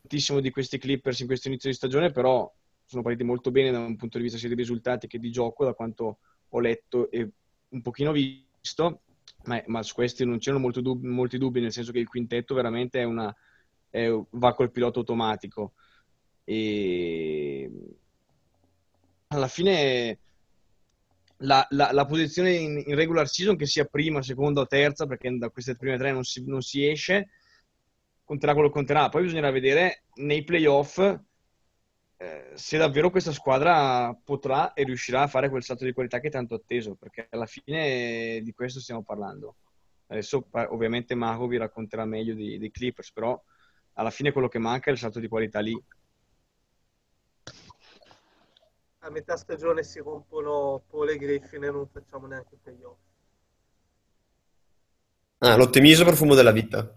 tantissimo di questi Clippers in questo inizio di stagione però sono partiti molto bene da un punto di vista sia di risultati che di gioco da quanto ho letto e un pochino visto ma, ma su questi non c'erano dub- molti dubbi nel senso che il quintetto veramente è una, è, va col pilota automatico e alla fine la, la, la posizione in, in, regular season, che sia prima, seconda o terza, perché da queste prime tre non si, non si esce, conterà quello che conterà. Poi bisognerà vedere nei playoff eh, se davvero questa squadra potrà e riuscirà a fare quel salto di qualità che è tanto atteso, perché alla fine di questo stiamo parlando. Adesso ovviamente Mago vi racconterà meglio dei, dei Clippers, però alla fine quello che manca è il salto di qualità lì a metà stagione si rompono Paul e Griffin e non facciamo neanche playoff. Ah, l'ottimismo profumo della vita.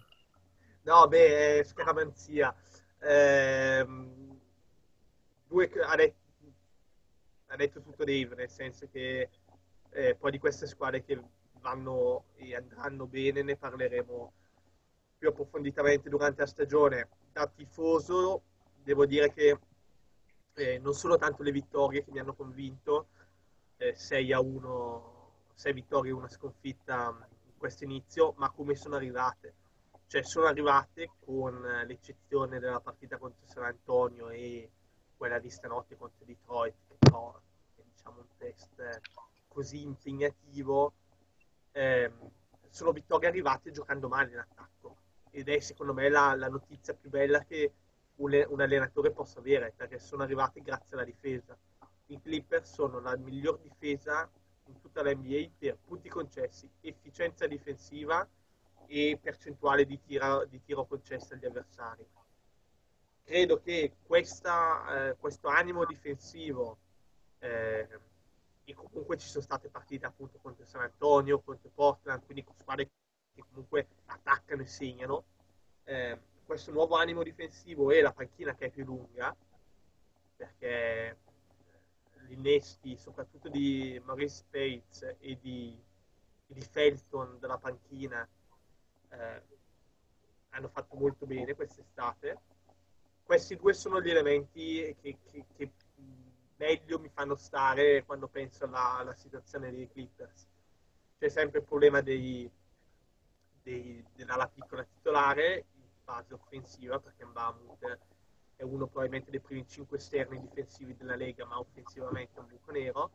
No, beh, è scaramanzia. Eh, due, ha, detto, ha, detto, tutto Dave, nel senso che eh, poi di queste squadre che vanno e andranno bene ne parleremo più approfonditamente durante la stagione. Da tifoso devo dire che eh, non sono tanto le vittorie che mi hanno convinto, eh, 6 a 1, 6 vittorie e una sconfitta in questo inizio, ma come sono arrivate. Cioè sono arrivate con l'eccezione della partita contro San Antonio e quella di stanotte contro Detroit, che però è diciamo, un test così impegnativo. Eh, sono vittorie arrivate giocando male in attacco ed è secondo me la, la notizia più bella che un, un allenatore possa avere, perché sono arrivati grazie alla difesa. I Clippers sono la miglior difesa in tutta la NBA per punti concessi, efficienza difensiva e percentuale di, tira, di tiro concesso agli avversari. Credo che questa, eh, questo animo difensivo eh, e comunque ci sono state partite appunto contro San Antonio, contro Portland, quindi con squadre che comunque attaccano e segnano. Eh, questo nuovo animo difensivo e la panchina che è più lunga, perché gli innesti soprattutto di Maurice Spates e di, di Felton della panchina eh, hanno fatto molto bene quest'estate. Questi due sono gli elementi che, che, che meglio mi fanno stare quando penso alla, alla situazione dei Clippers. C'è sempre il problema dei, dei, della piccola titolare, fase offensiva perché Mbamut è uno probabilmente dei primi 5 esterni difensivi della Lega ma offensivamente è un buco nero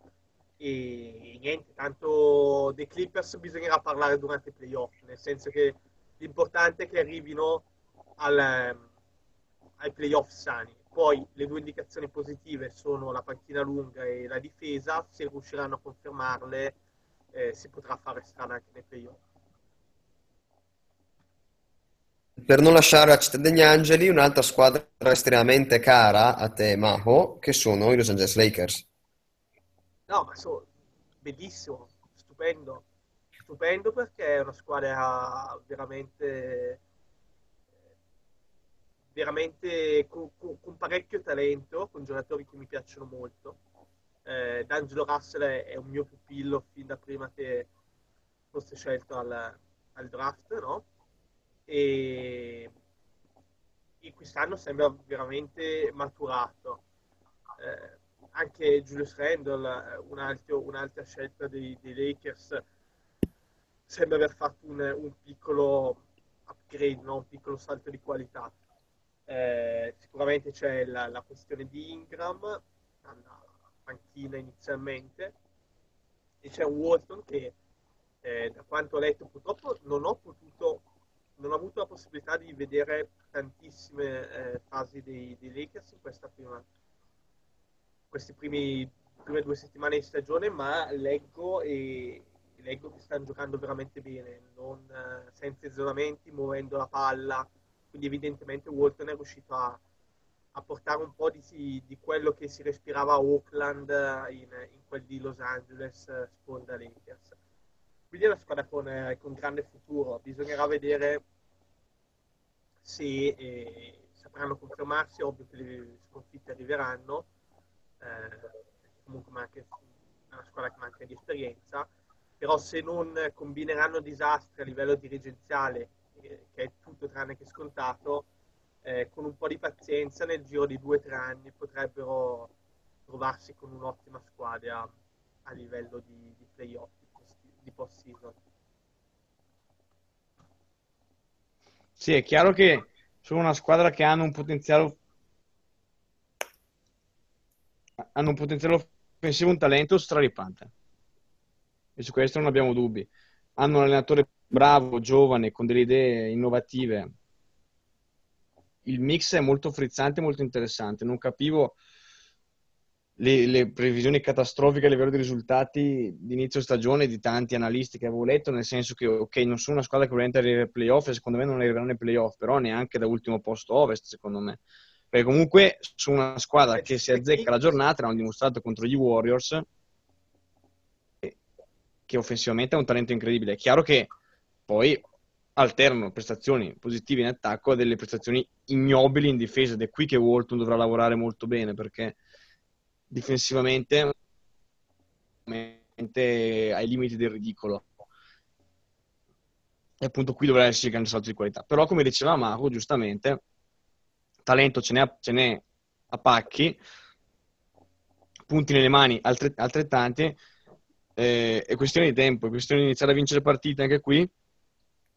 e niente, tanto dei Clippers bisognerà parlare durante i playoff nel senso che l'importante è che arrivino al, ai playoff sani poi le due indicazioni positive sono la panchina lunga e la difesa se riusciranno a confermarle eh, si potrà fare strada anche nei playoff Per non lasciare la città degli angeli, un'altra squadra estremamente cara a te, Maho, che sono i Los Angeles Lakers. No, ma sono bellissimo, stupendo. Stupendo perché è una squadra veramente veramente con, con, parecchio talento, con giocatori che mi piacciono molto. Eh, D'Angelo Russell è un mio pupillo fin da prima che fosse scelto al, al draft, no? e, e quest'anno sembra veramente maturato. Eh, anche Julius Randle, un altro, un'altra scelta dei, dei, Lakers, sembra aver fatto un, un piccolo upgrade, no? un piccolo salto di qualità. Eh, sicuramente c'è la, la, questione di Ingram, alla panchina inizialmente, e c'è Walton che, eh, da quanto ho letto, purtroppo non ho potuto non ho avuto la possibilità di vedere tantissime eh, fasi dei, dei, Lakers in questa prima, queste prime due settimane di stagione, ma leggo e leggo che stanno giocando veramente bene, non, eh, senza isolamenti, muovendo la palla, quindi evidentemente Walton è riuscito a, a portare un po' di, di, quello che si respirava a Oakland in, in quel di Los Angeles, sponda Lakers. Quindi è una squadra con, eh, con grande futuro, bisognerà vedere se eh, sapranno confermarsi, ovvio che le sconfitte arriveranno, eh, comunque manca, è una squadra che manca di esperienza, però se non combineranno disastri a livello dirigenziale, eh, che è tutto tranne che scontato, eh, con un po' di pazienza nel giro di due o tre anni potrebbero trovarsi con un'ottima squadra a livello di, di playoff, di post-season. Sì, è chiaro che sono una squadra che hanno un potenziale hanno un potenziale offensivo, un talento straripante. E su questo non abbiamo dubbi. Hanno un allenatore bravo, giovane, con delle idee innovative. Il mix è molto frizzante, molto interessante. Non capivo le, le, previsioni catastrofiche a livello di risultati di inizio stagione di tanti analisti che avevo letto, nel senso che ok, non sono una squadra che volente arrivare ai playoff e secondo me non arriveranno ai playoff, però neanche da ultimo posto ovest, secondo me. Perché comunque su una squadra che si azzecca la giornata, l'hanno dimostrato contro gli Warriors, che offensivamente ha un talento incredibile. È chiaro che poi alternano prestazioni positive in attacco a delle prestazioni ignobili in difesa ed è qui che Walton dovrà lavorare molto bene perché difensivamente ai limiti del ridicolo. E appunto qui dovrà esserci grande salto di qualità. Però come diceva Marco, giustamente, talento ce n'è, ce n'è a pacchi, punti nelle mani altre, altrettanti, eh, è questione di tempo, è questione di iniziare a vincere partite anche qui,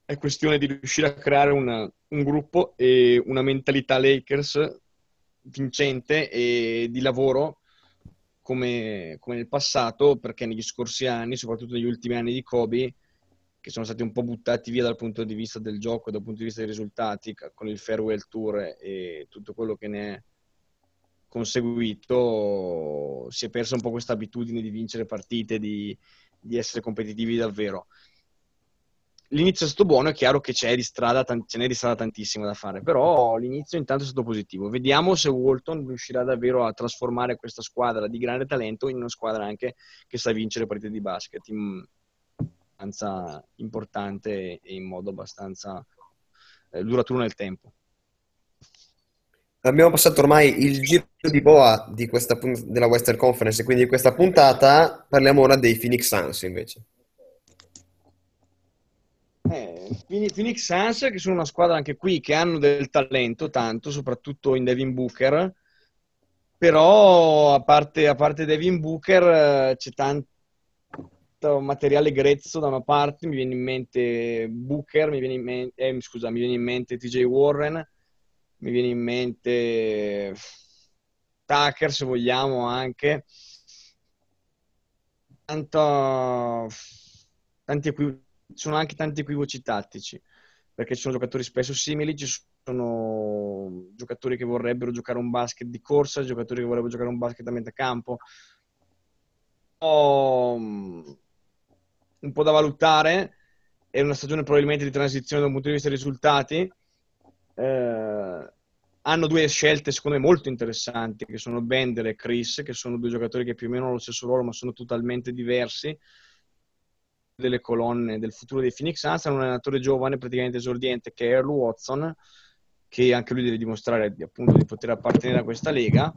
è questione di riuscire a creare una, un gruppo e una mentalità Lakers vincente e di lavoro come, come, nel passato, perché negli scorsi anni, soprattutto negli ultimi anni di Kobe, che sono stati un po' buttati via dal punto di vista del gioco dal punto di vista dei risultati, con il Farewell Tour e tutto quello che ne è conseguito, si è persa un po' questa abitudine di vincere partite, di, di essere competitivi davvero l'inizio è stato buono, è chiaro che c'è di strada, ce n'è di strada tantissimo da fare, però l'inizio intanto è stato positivo. Vediamo se Walton riuscirà davvero a trasformare questa squadra di grande talento in una squadra anche che sa vincere partite di basket in abbastanza importante e in modo abbastanza eh, duraturo nel tempo. Abbiamo passato ormai il giro di boa di questa, della Western Conference, quindi di questa puntata parliamo ora dei Phoenix Suns invece. Phoenix Suns che sono una squadra anche qui che hanno del talento tanto, soprattutto in Devin Booker. Però a parte, a parte Devin Booker eh, c'è tanto materiale grezzo da una parte. Mi viene in mente Booker mi viene in mente, eh, scusa, mi viene in mente TJ Warren mi viene in mente Tucker se vogliamo anche. Tanto tanti equivoci ci sono anche tanti equivoci tattici, perché ci sono giocatori spesso simili, ci sono giocatori che vorrebbero giocare un basket di corsa, giocatori che vorrebbero giocare un basket a metà campo. Ho un po' da valutare, è una stagione probabilmente di transizione da un punto di vista dei risultati. Eh, hanno due scelte secondo me molto interessanti che sono Bender e Chris che sono due giocatori che più o meno hanno lo stesso ruolo ma sono totalmente diversi delle colonne del futuro dei Phoenix Suns hanno un allenatore giovane, praticamente esordiente, che è Earl Watson, che anche lui deve dimostrare appunto di poter appartenere a questa lega.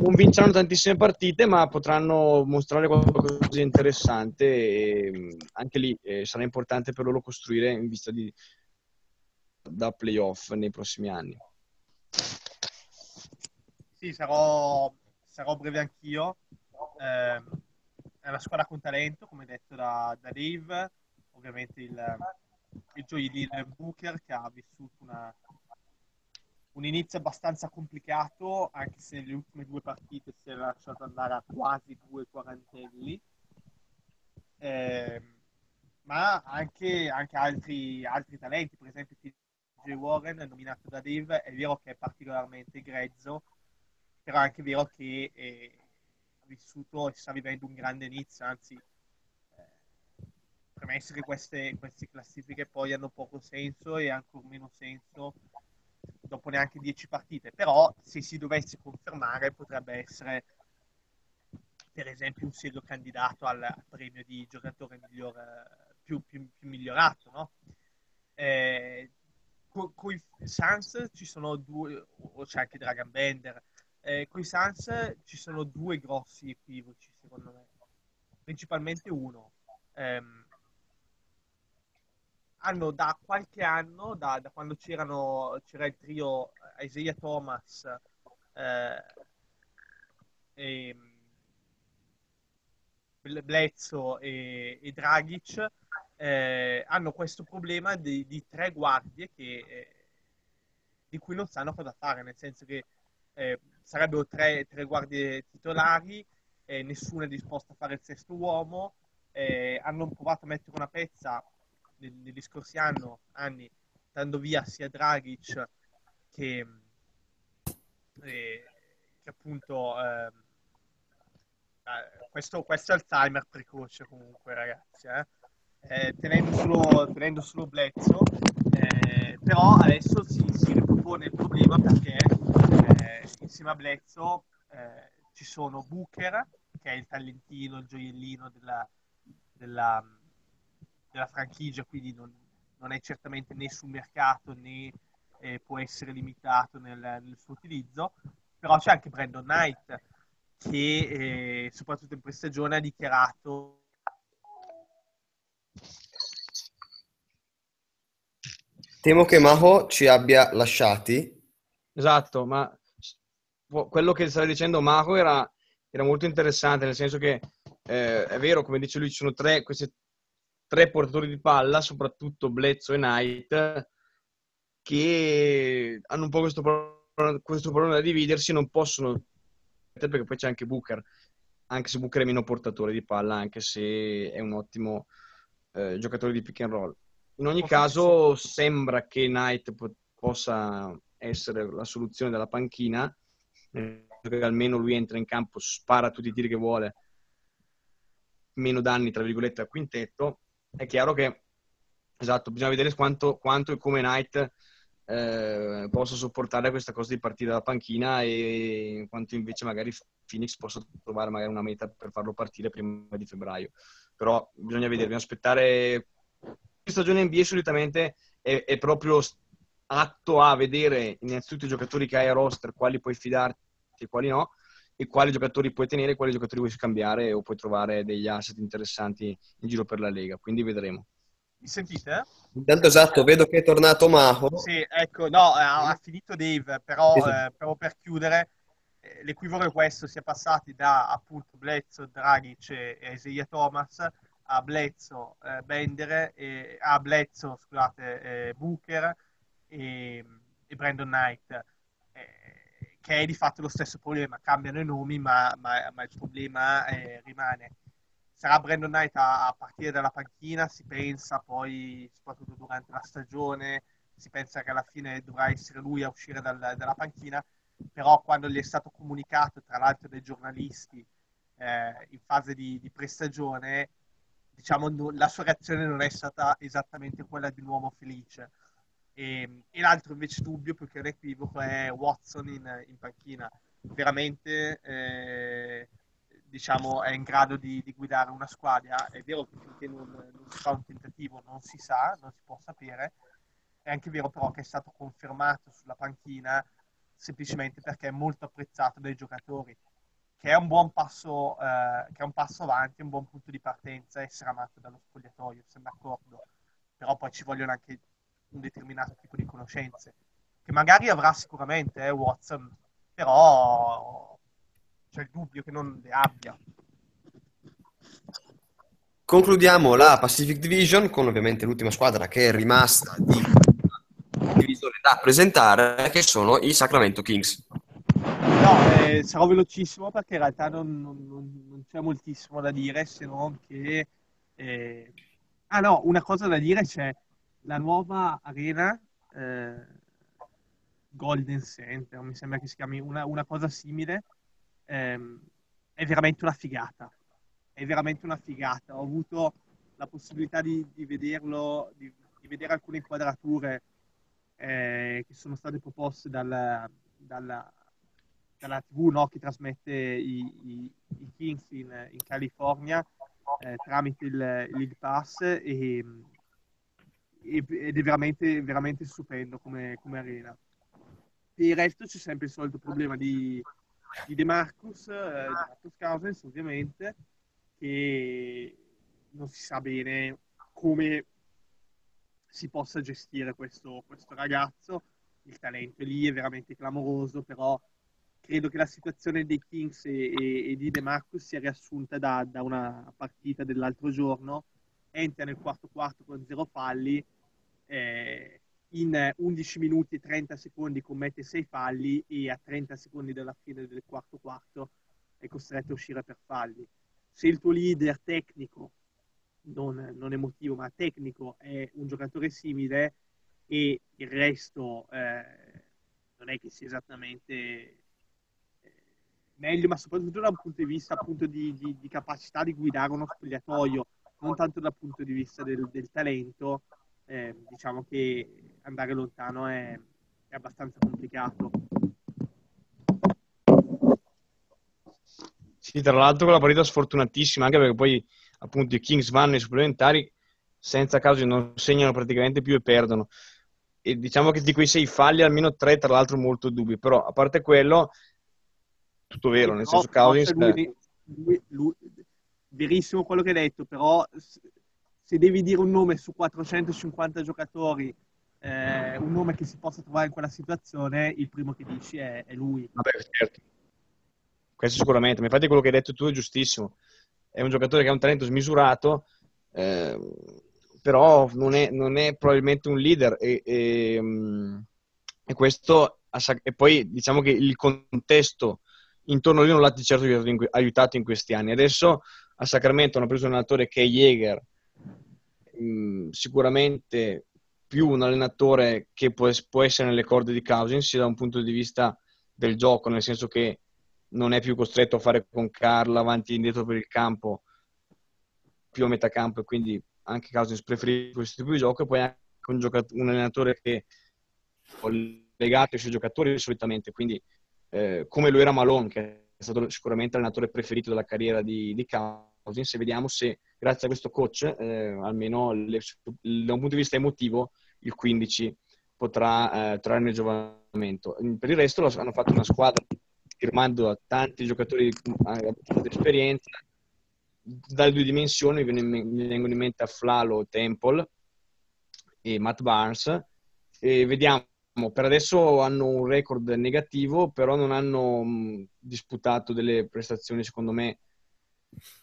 Non vinceranno tantissime partite, ma potranno mostrare qualcosa di interessante e anche lì eh, sarà importante per loro costruire in vista di da playoff nei prossimi anni. Sì, sarò, sarò breve anch'io. Eh, è una squadra con talento, come detto da, da Dave, ovviamente il, il gioielliere Booker che ha vissuto una, un inizio abbastanza complicato, anche se nelle ultime due partite si è lasciato andare a quasi due quarantelli. Eh, ma anche, anche altri, altri, talenti, per esempio TJ Warren, nominato da Dave, è vero che è particolarmente grezzo, però è anche vero che eh, vissuto e sta vivendo un grande inizio, anzi eh, premesso che queste, queste classifiche poi hanno poco senso e ancora meno senso dopo neanche 10 partite, però se si dovesse confermare potrebbe essere per esempio un serio candidato al, premio di giocatore miglior, più, più, più migliorato. No? Eh, con, con i Suns ci sono due, o c'è anche Dragon Bender, eh, con i Suns ci sono due grossi equivoci secondo me, principalmente uno. Ehm, hanno da qualche anno, da, da quando c'era il trio Isaiah Thomas eh, e Blezzo e, e Dragic, eh, hanno questo problema di, di tre guardie che, eh, di cui non sanno cosa fare, nel senso che eh, sarebbero tre, tre, guardie titolari, nessuno è disposto a fare il sesto uomo, eh, hanno provato a mettere una pezza negli scorsi anno, anni, dando via sia Dragic che, eh, che appunto eh, eh, questo, questo, è Alzheimer precoce comunque ragazzi eh? Eh, tenendo, solo, tenendo solo Blezzo eh, però adesso si, si, ripropone il problema perché eh, insieme a Blezzo ci sono Booker che è il talentino, il gioiellino della, della della franchigia, quindi non, non, è certamente né sul mercato né eh, può essere limitato nel, nel, suo utilizzo. Però c'è anche Brandon Knight che eh, soprattutto in questa ha dichiarato Temo che Maho ci abbia lasciati. Esatto, ma quello che stava dicendo Maho era, era molto interessante, nel senso che eh, è vero, come dice lui, ci sono tre, queste tre portatori di palla, soprattutto Blezzo e Knight, che hanno un po' questo, questo problema da dividersi, non possono, perché poi c'è anche Booker, anche se Booker è meno portatore di palla, anche se è un ottimo eh, giocatore di pick and roll. In ogni caso sembra che Knight po- possa essere la soluzione della panchina, perché almeno lui entra in campo, spara tutti i tiri che vuole, meno danni tra virgolette al quintetto è chiaro che esatto, bisogna vedere quanto, quanto e come Knight eh, possa sopportare questa cosa di partire dalla panchina e quanto invece magari Phoenix possa trovare magari una meta per farlo partire prima di febbraio. Però bisogna vedere, bisogna aspettare. La stagione NBA solitamente è, è proprio atto a vedere innanzitutto i giocatori che hai a roster, quali puoi fidarti e quali no, e quali giocatori puoi tenere, quali giocatori vuoi scambiare o puoi trovare degli asset interessanti in giro per la Lega. Quindi vedremo. Mi sentite? Intanto esatto, vedo che è tornato Maho. Sì, ecco, no, ha, finito Dave, però eh, proprio per chiudere, eh, l'equivoco è questo, si è passati da appunto Blezzo, Dragic e, e Isaiah Thomas a Blezzo, eh, Bendere, e, a Blezzo, scusate, eh, Booker e, e Brandon Knight che è di fatto lo stesso problema, cambiano i nomi ma, ma, ma il problema eh, rimane. Sarà Brandon Knight a, a, partire dalla panchina, si pensa poi, soprattutto durante la stagione, si pensa che alla fine dovrà essere lui a uscire dal, dalla panchina, però quando gli è stato comunicato, tra l'altro dai giornalisti, eh, in fase di, di prestagione, diciamo, la sua reazione non è stata esattamente quella di un uomo felice e, e l'altro invece dubbio, più che un equivoco, è Watson in, in panchina. Veramente eh, diciamo, è in grado di, di, guidare una squadra. È vero che finché non, non si fa un tentativo non si sa, non si può sapere. È anche vero però che è stato confermato sulla panchina semplicemente perché è molto apprezzato dai giocatori, che è un buon passo, eh, che è un passo avanti, un buon punto di partenza, essere amato dallo spogliatoio, sono d'accordo. Però poi ci vogliono anche un determinato tipo di conoscenze, che magari avrà sicuramente eh, Watson, però c'è il dubbio che non le abbia. Concludiamo la Pacific Division con ovviamente l'ultima squadra che è rimasta di divisione da presentare, che sono i Sacramento Kings. No, eh, sarò velocissimo perché in realtà non, non, non, c'è moltissimo da dire se non che... Eh... Ah no, una cosa da dire c'è la nuova arena eh, Golden Center, mi sembra che si chiami una, una cosa simile, ehm, è veramente una figata. È veramente una figata. Ho avuto la possibilità di, di vederlo, di, di, vedere alcune inquadrature eh, che sono state proposte dal, dalla, dalla TV no, che trasmette i, i, i Kings in, in California eh, tramite il, il League Pass e, ed è veramente, veramente stupendo come, come, arena. Per il resto c'è sempre il solito problema di, di De Marcus, eh, di Marcus Cousins ovviamente, che non si sa bene come si possa gestire questo, questo ragazzo. Il talento è lì, è veramente clamoroso, però credo che la situazione dei Kings e, e, e di De Marcus sia riassunta da, da, una partita dell'altro giorno. Entra nel quarto quarto con zero falli, eh, in 11 minuti e 30 secondi commette 6 falli e a 30 secondi dalla fine del quarto quarto è costretto a uscire per falli. Se il tuo leader tecnico, non, non emotivo ma tecnico, è un giocatore simile e il resto eh, non è che sia esattamente eh, meglio, ma soprattutto da un punto di vista appunto di, di, di, capacità di guidare uno spogliatoio, non tanto dal punto di vista del, del talento, eh, diciamo che andare lontano è, è abbastanza complicato. Sì, tra l'altro con la partita sfortunatissima, anche perché poi appunto i Kings vanno ai supplementari senza causa non segnano praticamente più e perdono. E diciamo che di quei sei falli almeno tre, tra l'altro, molto dubbi. Però a parte quello, tutto vero, nel senso Cousins... Lui, lui, lui, verissimo quello che hai detto, però se devi dire un nome su 450 giocatori, eh, un nome che si possa trovare in quella situazione, il primo che dici è, è lui. Vabbè, certo. Questo sicuramente, ma infatti quello che hai detto tu è giustissimo. È un giocatore che ha un talento smisurato, eh, però non è, non è, probabilmente un leader e, e, mm, e questo e poi diciamo che il contesto intorno a lui non l'ha di certo aiutato in questi anni. Adesso a Sacramento hanno preso un allenatore che è Jäger, mh, sicuramente più un allenatore che può, può, essere nelle corde di Cousins sia da un punto di vista del gioco, nel senso che non è più costretto a fare con Carla avanti e indietro per il campo, più a metà campo e quindi anche Cousins preferisce questo tipo di gioco. E poi anche un, giocatore, un allenatore che è legato ai suoi giocatori solitamente, quindi eh, come lo era Malone, che stato sicuramente l'allenatore preferito della carriera di, di Cousins, e vediamo se grazie a questo coach, eh, almeno le, da un punto di vista emotivo, il 15 potrà eh, trarne giovamento. Per il resto hanno fatto una squadra firmando tanti giocatori di esperienza, dalle due dimensioni mi vengono in mente Flalo, Temple e Matt Barnes. E vediamo per adesso hanno un record negativo però non hanno mh, disputato delle prestazioni secondo me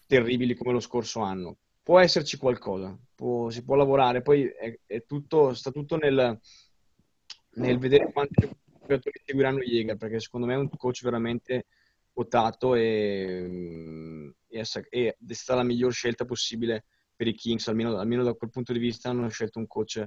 terribili come lo scorso anno. Può esserci qualcosa, può, si può lavorare, poi è, è tutto, sta tutto nel, nel vedere quanti giocatori seguiranno Jäger, perché secondo me è un coach veramente votato e, e, e è stata la miglior scelta possibile per i Kings, almeno, almeno, da quel punto di vista hanno scelto un coach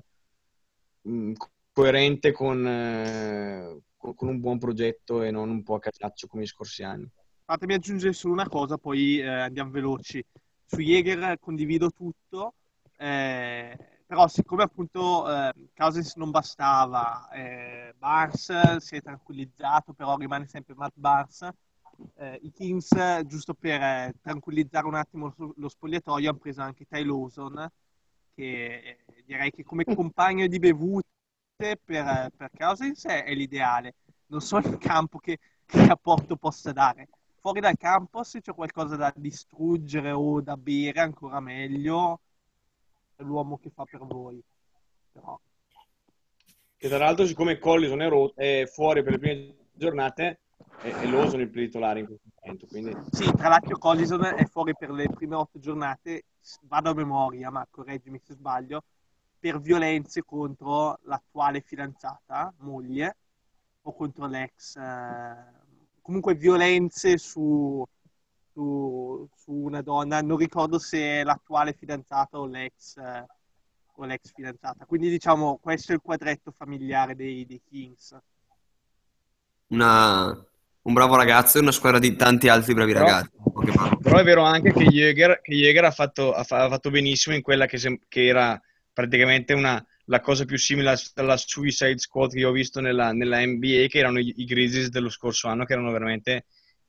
mm, coerente con, eh, con, un buon progetto e non un po' a casaccio come gli scorsi anni. Fatemi aggiungere solo una cosa, poi eh, andiamo veloci. Su Jäger condivido tutto, eh, però siccome appunto eh, Cousins non bastava, eh, Barnes si è tranquillizzato, però rimane sempre Matt Barnes, eh, i Kings, giusto per eh, tranquillizzare un attimo lo, lo spogliatoio, hanno preso anche Ty Lawson, che direi che come compagno di bevute per, per Cousins è, è l'ideale. Non so il campo che, che apporto possa dare. Fuori dal campo se c'è qualcosa da distruggere o da bere ancora meglio è l'uomo che fa per voi. Però. E tra l'altro siccome Collison è, ro- è fuori per le prime giornate è, è Lawson il titolare in questo momento quindi... sì tra l'altro Collison è fuori per le prime otto giornate vado a memoria ma correggimi se sbaglio per violenze contro l'attuale fidanzata moglie o contro l'ex eh comunque violenze su, su, su, una donna, non ricordo se è l'attuale fidanzata o l'ex, eh, o l'ex fidanzata. Quindi diciamo questo è il quadretto familiare dei, dei Kings. Una, un bravo ragazzo e una squadra di tanti altri bravi Però, ragazzi. Però è vero anche che Jäger, che Jäger ha, fatto, ha, fatto, benissimo in quella che, sem- che era praticamente una, la cosa più simile alla Suicide Squad che io ho visto nella, nella NBA, che erano i, i Grizzlies dello scorso anno, che erano veramente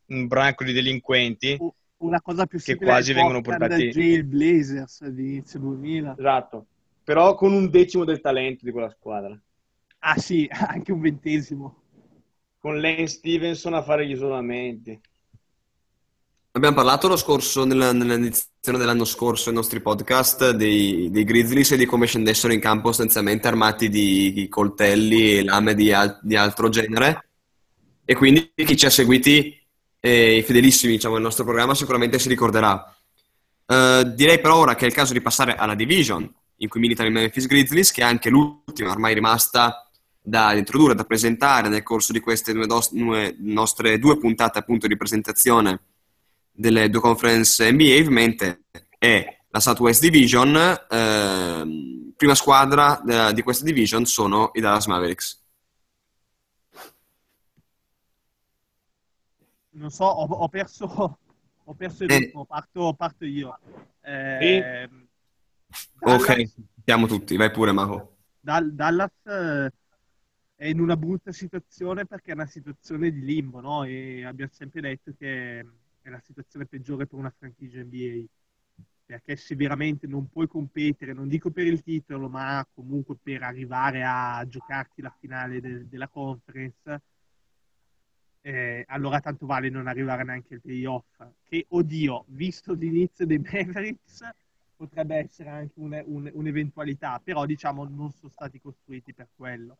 un branco di delinquenti. Una cosa più simile che quasi vengono portati Jail Blazers di inizio 2000. Esatto, però con un decimo del talento di quella squadra. Ah sì, anche un ventesimo. Con Lane Stevenson a fare gli isolamenti. Abbiamo parlato lo scorso, nella, nell'edizione dell'anno scorso, ai nostri podcast, dei, dei, Grizzlies e di come scendessero in campo sostanzialmente armati di, di coltelli e lame di, al, di, altro genere. E quindi chi ci ha seguiti, eh, i fedelissimi diciamo, del nostro programma, sicuramente si ricorderà. Uh, direi per ora che è il caso di passare alla Division, in cui militano i Memphis Grizzlies, che è anche l'ultima ormai rimasta da introdurre, da presentare nel corso di queste due, dos- due nostre due puntate appunto di presentazione delle due conference NBA, ovviamente è la Southwest Division. Eh, prima squadra de- di questa division sono i Dallas Mavericks. Non so, ho, ho perso, ho perso il eh. parto, parto, io. Eh, Dallas, ok, siamo tutti, vai pure Maho. Dallas eh, è in una brutta situazione perché è una situazione di limbo, no? E abbiamo sempre detto che è la situazione peggiore per una franchigia NBA. Perché se veramente non puoi competere, non dico per il titolo, ma comunque per arrivare a giocarti la finale de- della conference, eh, allora tanto vale non arrivare neanche al playoff. Che, oddio, visto l'inizio dei Mavericks, potrebbe essere anche un, un, un'eventualità, però diciamo non sono stati costruiti per quello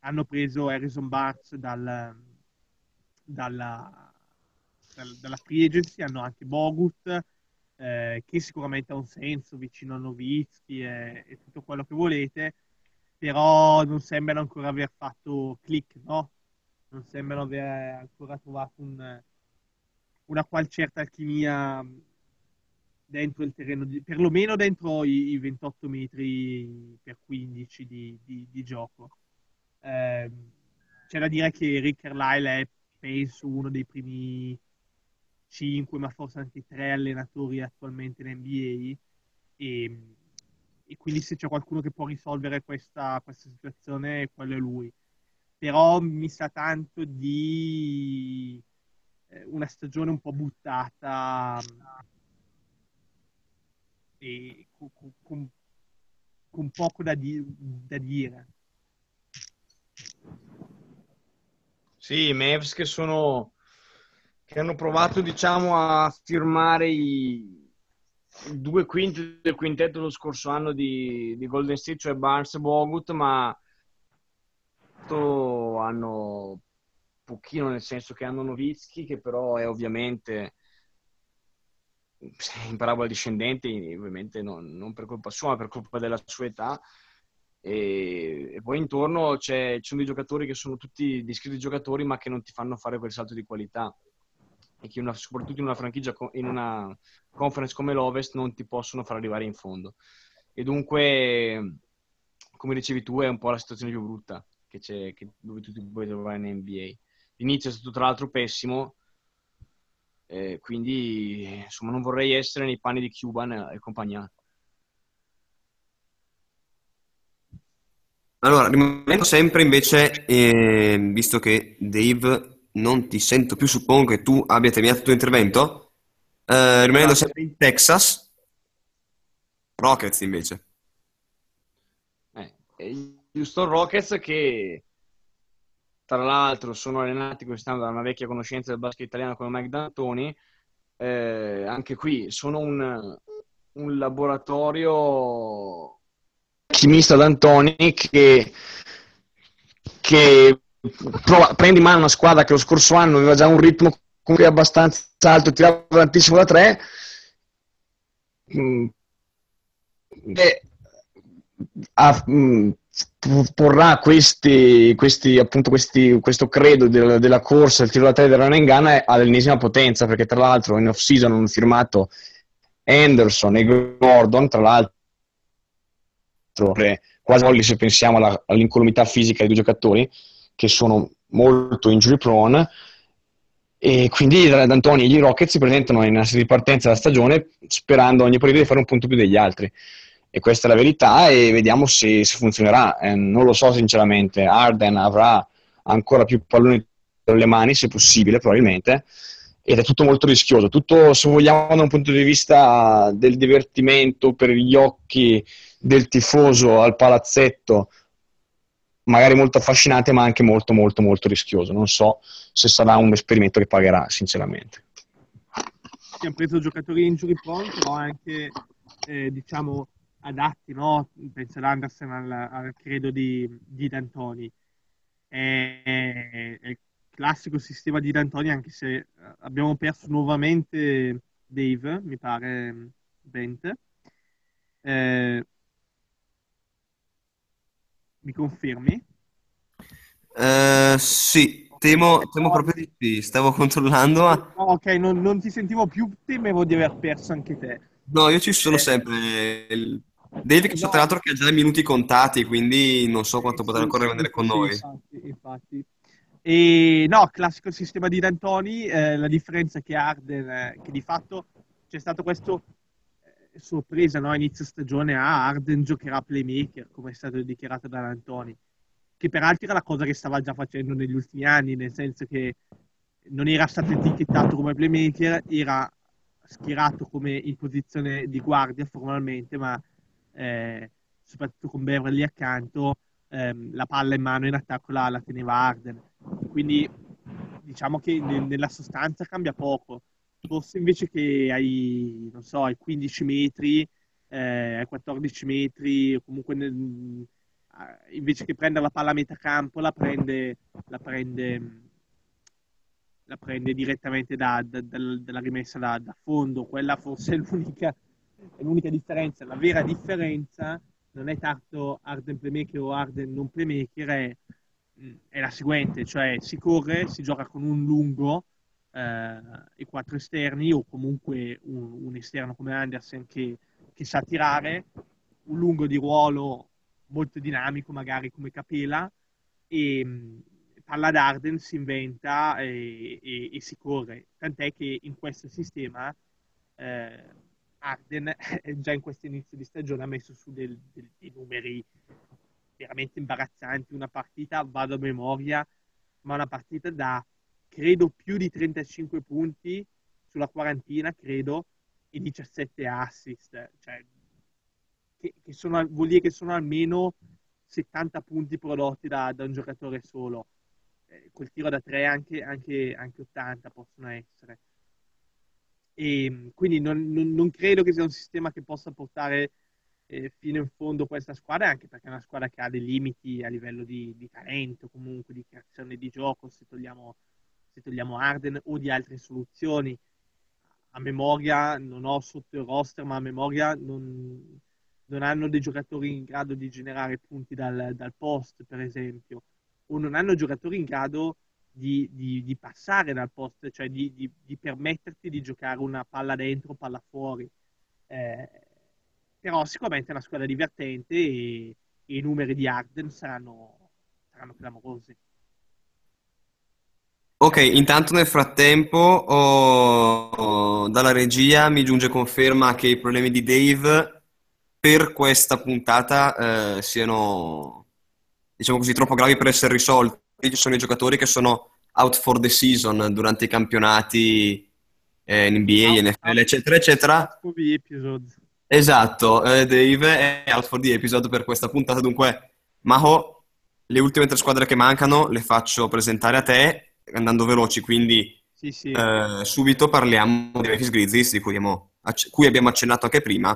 hanno preso Harrison Barnes dal, dalla, dal, dalla free agency, hanno anche Bogut, eh, che sicuramente ha un senso vicino a Novitsky e, e, tutto quello che volete, però non sembrano ancora aver fatto click, no? Non sembrano aver ancora trovato un, una qual certa alchimia dentro il terreno, di, perlomeno dentro i, i 28 metri per 15 di, di, di gioco. Eh, c'è da dire che Rick Carlisle è, penso, uno dei primi 5, ma forse anche 3 allenatori attualmente in NBA. E, e, quindi se c'è qualcuno che può risolvere questa, questa situazione, quello è lui. Però mi sa tanto di eh, una stagione un po' buttata e con, con, con poco da, di, da dire. Sì, i Mavs che sono che hanno provato diciamo a firmare i, due quinti del quintetto lo scorso anno di, di Golden State, cioè Barnes e Bogut, ma hanno pochino nel senso che hanno Novitsky che però è ovviamente in parabola discendente ovviamente non, non per colpa sua ma per colpa della sua età. E, e poi intorno ci sono dei giocatori che sono tutti discreti giocatori ma che non ti fanno fare quel salto di qualità e che una, soprattutto in una franchigia, in una conference come l'Ovest non ti possono far arrivare in fondo. E dunque, come dicevi tu, è un po' la situazione più brutta che c'è, che, dove tu ti puoi trovare in NBA. L'inizio è stato tra l'altro pessimo, eh, quindi insomma non vorrei essere nei panni di Cuban e compagnia. Allora, rimanendo sempre invece, eh, visto che Dave non ti sento più, suppongo che tu abbia terminato il tuo intervento, eh, rimanendo sempre in Texas, Rockets invece. Eh, Houston Rockets che tra l'altro sono allenati quest'anno da una vecchia conoscenza del basket italiano come Mike D'Antoni, eh, anche qui sono un, un laboratorio chimista D'Antoni che, che prova, prende in mano una squadra che lo scorso anno aveva già un ritmo comunque abbastanza alto, tirava tantissimo da tre mm. e a, mm, porrà questi, questi, appunto questi, questo credo del, della corsa, il tiro da tre del run and gun all'ennesima potenza perché tra l'altro in off season hanno firmato Anderson e Gordon tra l'altro quasi se pensiamo alla, all'incolumità fisica dei due giocatori che sono molto injury prone E quindi D'Antoni e gli Rockets si presentano in assetto di partenza della stagione sperando ogni partita di fare un punto più degli altri. E questa è la verità e vediamo se, se funzionerà. Eh, non lo so sinceramente. Arden avrà ancora più palloni tra le mani, se possibile, probabilmente. Ed è tutto molto rischioso. Tutto, se vogliamo, da un punto di vista del divertimento per gli occhi del tifoso al palazzetto, magari molto affascinante, ma anche molto, molto, molto rischioso. Non so se sarà un esperimento che pagherà, sinceramente. Abbiamo preso giocatori injury prone, però anche, eh, diciamo, adatti, no? Penso ad Anderson al, al credo di, di D'Antoni. È, è, il classico sistema di D'Antoni, anche se eh, abbiamo perso nuovamente Dave, mi pare, Bent. Eh, mi confermi? Uh, sì, temo, temo, proprio di sì, stavo controllando. Ma... ok, non, non, ti sentivo più, temevo di aver perso anche te. No, io ci sono eh. sempre. David, che so tra l'altro che ha già i minuti contati, quindi non so quanto potrà ancora rimanere con noi. Infatti, infatti. E no, classico sistema di D'Antoni, eh, la differenza che Arden, eh, che di fatto c'è stato questo sorpresa no? inizio stagione a Arden giocherà playmaker, come è stato dichiarato da Antoni, che peraltro era la cosa che stava già facendo negli ultimi anni, nel senso che non era stato etichettato come playmaker, era schierato come in posizione di guardia formalmente, ma eh, soprattutto con Beverly accanto, ehm, la palla in mano in attacco la, la teneva Arden. Quindi diciamo che nella sostanza cambia poco forse invece che ai, non so, ai 15 metri, eh, ai 14 metri, o comunque nel, invece che prendere la palla a metà campo, la prende, la prende, la prende direttamente da, da, da, dalla rimessa da, fondo. Quella forse è l'unica, è l'unica differenza. La vera differenza non è tanto Arden playmaker o Arden non playmaker, è, è la seguente, cioè si corre, si gioca con un lungo, eh, i quattro esterni o comunque un, un esterno come Andersen che, che, sa tirare, un lungo di ruolo molto dinamico magari come Capela e mm, palla d'Arden si inventa e, e, e, si corre, tant'è che in questo sistema eh, Arden già in questo inizio di stagione ha messo su del, del, dei numeri veramente imbarazzanti, una partita, vado a memoria, ma una partita da credo più di 35 punti sulla quarantina, credo, e 17 assist. Cioè, che, che sono, vuol dire che sono almeno 70 punti prodotti da, da un giocatore solo. Eh, quel tiro da 3 anche, anche, anche 80 possono essere. E quindi non, non, non, credo che sia un sistema che possa portare eh, fino in fondo questa squadra, anche perché è una squadra che ha dei limiti a livello di, di talento, comunque di creazione di gioco, se togliamo se togliamo Arden o di altre soluzioni. A memoria, non ho sotto il roster, ma a memoria non, non hanno dei giocatori in grado di generare punti dal, dal post, per esempio, o non hanno giocatori in grado di, di, di passare dal post, cioè di, di, permetterti di giocare una palla dentro, palla fuori. Eh, però sicuramente è una squadra divertente e, e i numeri di Arden saranno, saranno clamorosi. Ok, intanto nel frattempo oh, oh, dalla regia mi giunge conferma che i problemi di Dave per questa puntata eh, siano, diciamo così, troppo gravi per essere risolti. Ci sono i giocatori che sono out for the season durante i campionati eh, NBA, NFL, eccetera, eccetera. Esatto, eh, Dave è out for the episode per questa puntata, dunque Maho, le ultime tre squadre che mancano le faccio presentare a te andando veloci, quindi sì, sì. Eh, subito parliamo di Memphis Grizzlies, di cui abbiamo, cui abbiamo accennato anche prima,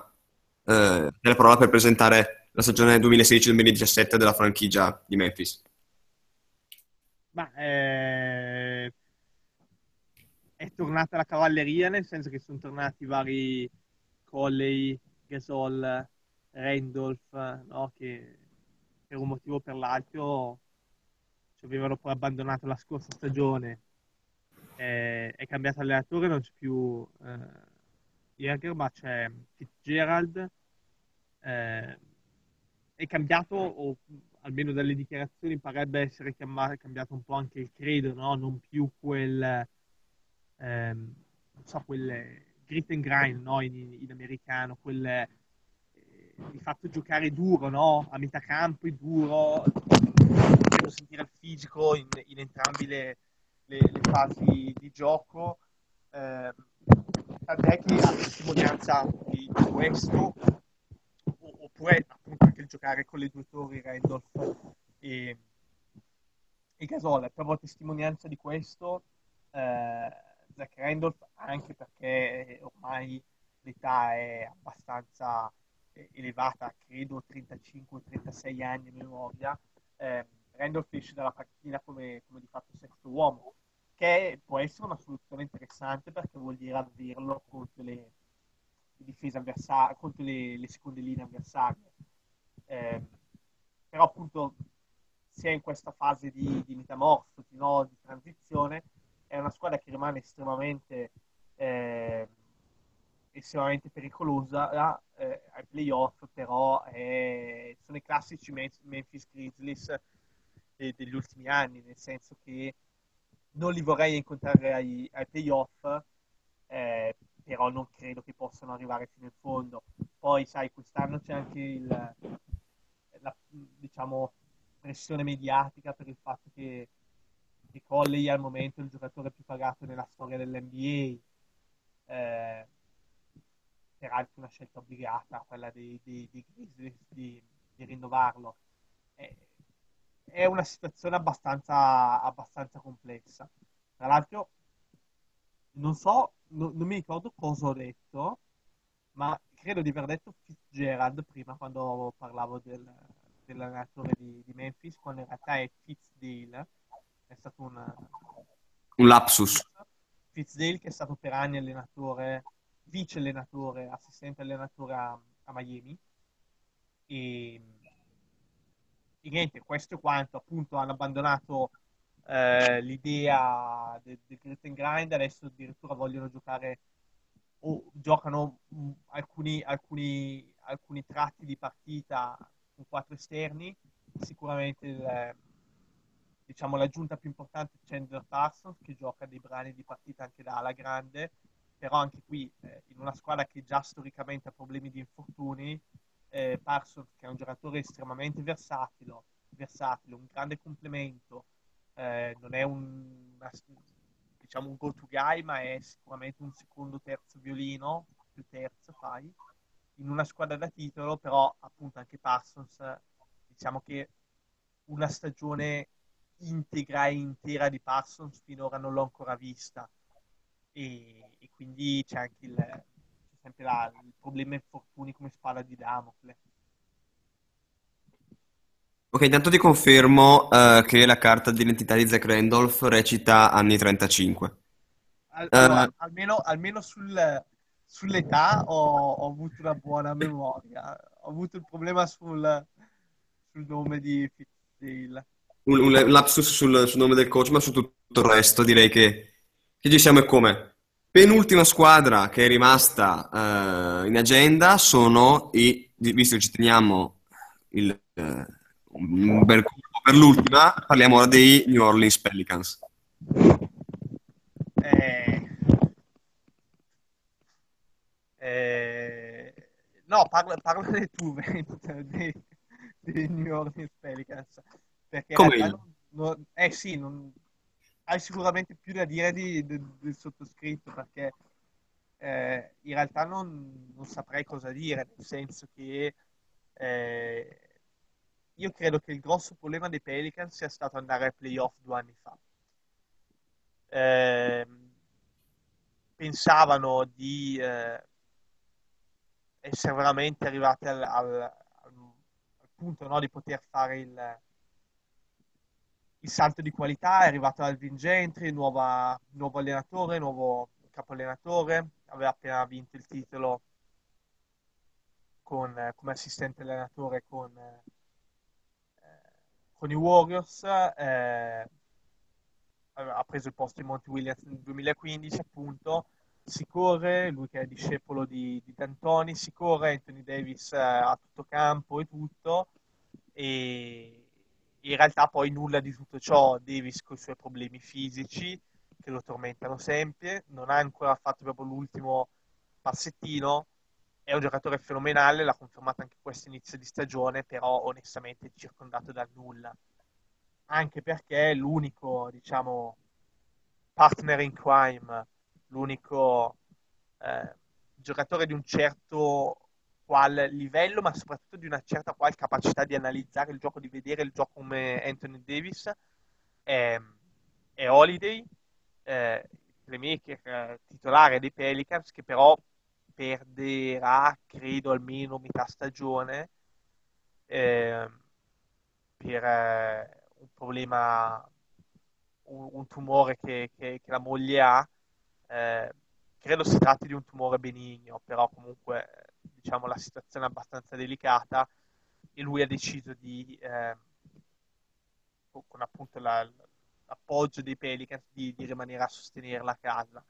eh, nella parola per presentare la stagione 2016-2017 della franchigia di Memphis. Ma, eh, è tornata la cavalleria, nel senso che sono tornati vari Colley, Gasol, Randolph, no? che per un motivo o per l'altro ci avevano poi abbandonato la scorsa stagione, è, è cambiato allenatore, non c'è più eh, Jäger, ma c'è Fitzgerald, eh, è cambiato, o almeno dalle dichiarazioni parebbe essere cambiato un po' anche il credo, no? non più quel ehm, non so, quel grit and grind no? in, in, americano, quel eh, di fatto giocare duro, no? a metà campo, duro, devo sentire il fisico in, in entrambi le, le, le, fasi di gioco. Eh, tant'è che a testimonianza di questo, oppure appunto anche il giocare con le due torri Randolph e, e Gasol, trovo testimonianza di questo. Eh, Zach Randolph anche perché ormai l'età è abbastanza eh, elevata, credo 35-36 anni a memoria, eh, Randolph esce dalla partita come, come di fatto sesto uomo, che può essere una soluzione interessante perché vuol dire averlo contro le, le difese avversarie, contro le, le, seconde linee avversarie. Eh, però appunto si è in questa fase di, di metamorfosi, no? di transizione, è una squadra che rimane estremamente, eh, estremamente pericolosa eh, ai playoff, però è, sono i classici Memphis Grizzlies eh, degli ultimi anni, nel senso che non li vorrei incontrare ai, ai playoff, eh, però non credo che possano arrivare fino in fondo. Poi, sai, quest'anno c'è anche il, la diciamo, pressione mediatica per il fatto che che Colley al momento è il giocatore più pagato nella storia dell'NBA. Eh, peraltro una scelta obbligata, quella dei, dei, dei di, di, rinnovarlo. È, è una situazione abbastanza, abbastanza, complessa. Tra l'altro, non so, no, non mi ricordo cosa ho detto, ma credo di aver detto Fitzgerald prima quando parlavo del, dell'allenatore di, di Memphis, quando in realtà è Fitzdale è stato un, un lapsus. Fitzdale che è stato per anni allenatore, vice allenatore, assistente allenatore a, a Miami e, e, niente, questo è quanto appunto hanno abbandonato eh, l'idea del, del grit and grind, adesso addirittura vogliono giocare o giocano mh, alcuni, alcuni, alcuni tratti di partita con quattro esterni, sicuramente il, diciamo, l'aggiunta più importante è Chandler Parsons che gioca dei brani di partita anche da ala grande, però anche qui eh, in una squadra che già storicamente ha problemi di infortuni, eh, Parsons che è un giocatore estremamente versatile, versatile un grande complemento, eh, non è un, una, diciamo, un go-to guy, ma è sicuramente un secondo terzo violino, più terzo fai, in una squadra da titolo, però appunto anche Parsons, diciamo che una stagione integra e intera di Parsons finora non l'ho ancora vista. E, e quindi c'è anche il, sempre la, il problema infortuni come spada di Damocle. Ok, intanto ti confermo uh, che la carta d'identità di Zach Randolph recita anni 35. Allora, uh, almeno, almeno sul, sull'età ho, ho, avuto una buona memoria. Ho avuto il problema sul, sul nome di Fitzdale un, un lapsus sul, sul, nome del coach, ma su tutto il resto direi che, che ci siamo e come. Penultima squadra che è rimasta uh, in agenda sono i, visto che ci teniamo il, un bel colpo per l'ultima, parliamo ora dei New Orleans Pelicans. Eh, eh, no, parla, parlane tu dei, dei New Orleans Pelicans. Perché Come non, non, eh sì, non, hai sicuramente più da dire di, di, del sottoscritto perché eh, in realtà non, non, saprei cosa dire, nel senso che eh, io credo che il grosso problema dei Pelicans sia stato andare ai playoff due anni fa. Eh, pensavano di eh, essere veramente arrivati al, al, al punto no, di poter fare il, il salto di qualità, è arrivato Alvin Gentry, nuova, nuovo allenatore, nuovo capo allenatore, aveva appena vinto il titolo con, come assistente allenatore con, eh, con i Warriors, eh, ha preso il posto di Monty Williams nel 2015 appunto, si corre, lui che è discepolo di, di D'Antoni, si corre, Anthony Davis eh, a tutto campo e tutto, e in realtà poi nulla di tutto ciò, Davis con i suoi problemi fisici che lo tormentano sempre, non ha ancora fatto proprio l'ultimo passettino, è un giocatore fenomenale, l'ha confermato anche questo inizio di stagione, però onestamente è circondato dal nulla. Anche perché è l'unico, diciamo, partner in crime, l'unico eh, giocatore di un certo qual livello, ma soprattutto di una certa qual capacità di analizzare il gioco, di vedere il gioco come Anthony Davis, è, è Holiday, eh, playmaker eh, titolare dei Pelicans, che però perderà, credo, almeno metà stagione eh, per eh, un problema, un, un tumore che, che, che, la moglie ha. Eh, credo si tratti di un tumore benigno, però comunque diciamo, la situazione abbastanza delicata e lui ha deciso di, eh, con appunto la, l'appoggio dei Pelicans, di, di, rimanere a sostenere la casa.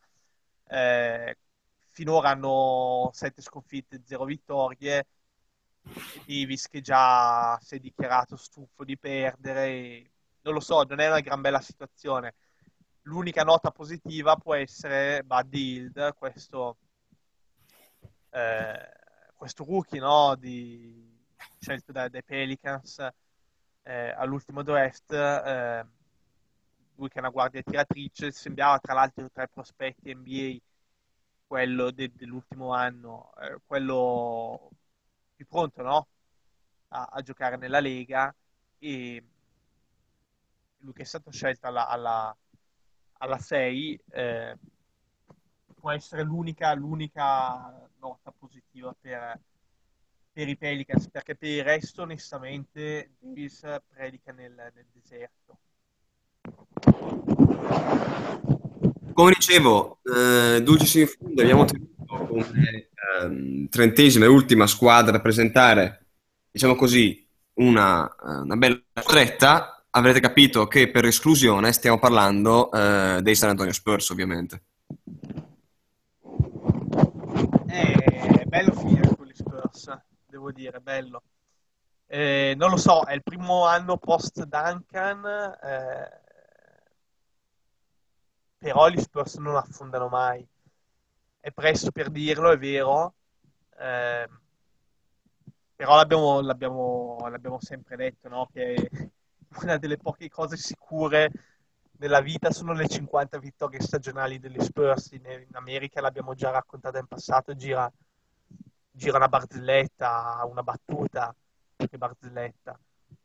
Eh, finora hanno 7 sconfitte, 0 vittorie. Davis che già si è dichiarato stufo di perdere. Non lo so, non è una gran bella situazione. L'unica nota positiva può essere Buddy Hild, questo, eh, questo rookie no, di, scelto dai, dai Pelicans eh, all'ultimo draft. Eh, lui che è una guardia tiratrice, sembrava tra l'altro tra i prospetti NBA quello de- dell'ultimo anno, eh, quello più pronto no? a-, a, giocare nella Lega e lui che è stato scelto alla, alla alla 6 eh, può essere l'unica, l'unica nota positiva per, per, i Pelicans, perché per il resto onestamente Davis predica nel, nel deserto. Come dicevo, eh, Dulcis in fondo abbiamo tenuto come eh, trentesima e ultima squadra a presentare, diciamo così, una, una bella stretta avrete capito che per esclusione stiamo parlando eh, dei San Antonio Spurs, ovviamente. È bello finire con gli Spurs, devo dire, bello. Eh, non lo so, è il primo anno post Duncan, eh, però gli Spurs non affondano mai. È presto per dirlo, è vero, eh, però l'abbiamo, l'abbiamo, l'abbiamo sempre detto, no? Che una delle poche cose sicure nella vita sono le 50 vittorie stagionali degli Spurs. In, in America l'abbiamo già raccontata in passato, gira, gira una barzelletta, una battuta, che barzelletta.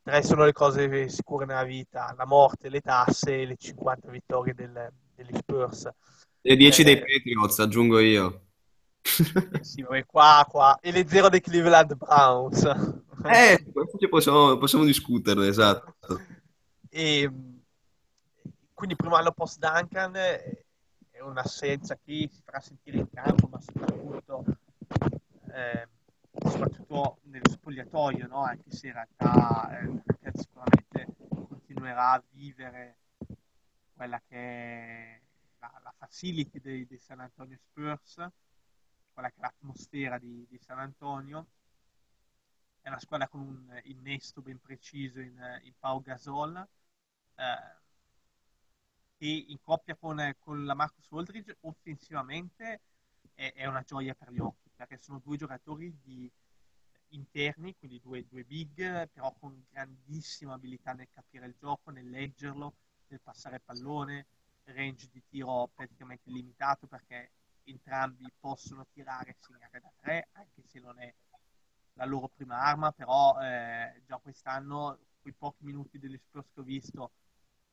Tre sono le cose sicure nella vita, la morte, le tasse e le 50 vittorie del, degli Spurs. Le 10 eh, dei Patriots, aggiungo io. Eh sì, qua, qua. E le 0 dei Cleveland Browns. Eh, questo possiamo, possiamo discuterne, esatto. E, quindi primo anno post Duncan è un'assenza che si farà sentire in campo, ma soprattutto, eh, soprattutto nello spogliatoio, no? anche se in realtà eh, sicuramente continuerà a vivere quella che è la, la facility dei, dei San Antonio Spurs, quella che è l'atmosfera di, di San Antonio è una squadra con un innesto ben preciso in, in Pau Gasol eh, e in coppia con, con la Marcus Aldridge offensivamente è, è, una gioia per gli occhi perché sono due giocatori di, interni, quindi due, due big, però con grandissima abilità nel capire il gioco, nel leggerlo, nel passare pallone, range di tiro praticamente limitato perché entrambi possono tirare e segnare da tre, anche se non è la loro prima arma, però eh, già quest'anno, quei pochi minuti degli Spurs che ho visto,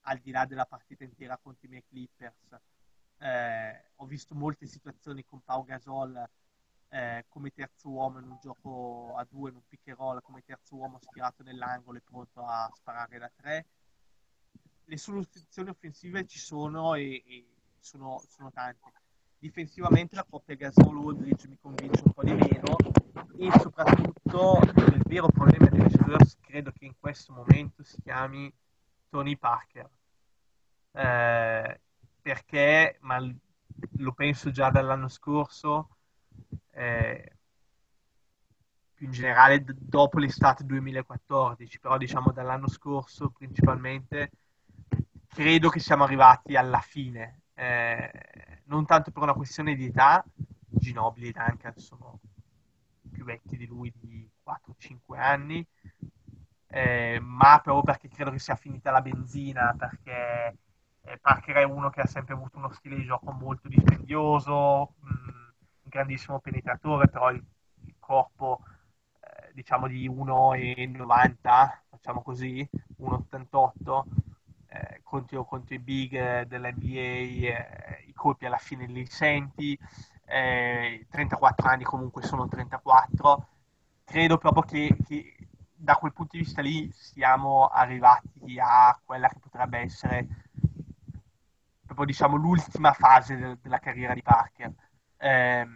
al di là della partita intera contro i miei Clippers, eh, ho visto molte situazioni con Pau Gasol eh, come terzo uomo in un gioco a due, in un pick and roll, come terzo uomo spirato nell'angolo e pronto a sparare da tre. Le soluzioni offensive ci sono e, e sono, sono tante difensivamente la coppia Gasol-Woodridge mi convince un po' di meno e soprattutto il vero problema degli Spurs credo che in questo momento si chiami Tony Parker. Eh, perché ma lo penso già dall'anno scorso eh, più in generale d- dopo l'estate 2014 però diciamo dall'anno scorso principalmente credo che siamo arrivati alla fine. Eh, non tanto per una questione di età, Ginobili e Duncan sono più vecchi di lui di 4-5 anni, eh, ma proprio perché credo che sia finita la benzina, perché eh, Parker è uno che ha sempre avuto uno stile di gioco molto dispendioso, mh, un grandissimo penetratore, però il, il corpo eh, diciamo di 1,90, facciamo così, 1,88, eh, contro, contro, i big dell'NBA, eh, i colpi alla fine li senti, 34 eh, anni comunque sono 34, credo proprio che, che da quel punto di vista lì siamo arrivati a quella che potrebbe essere proprio diciamo l'ultima fase de- della carriera di Parker. Eh,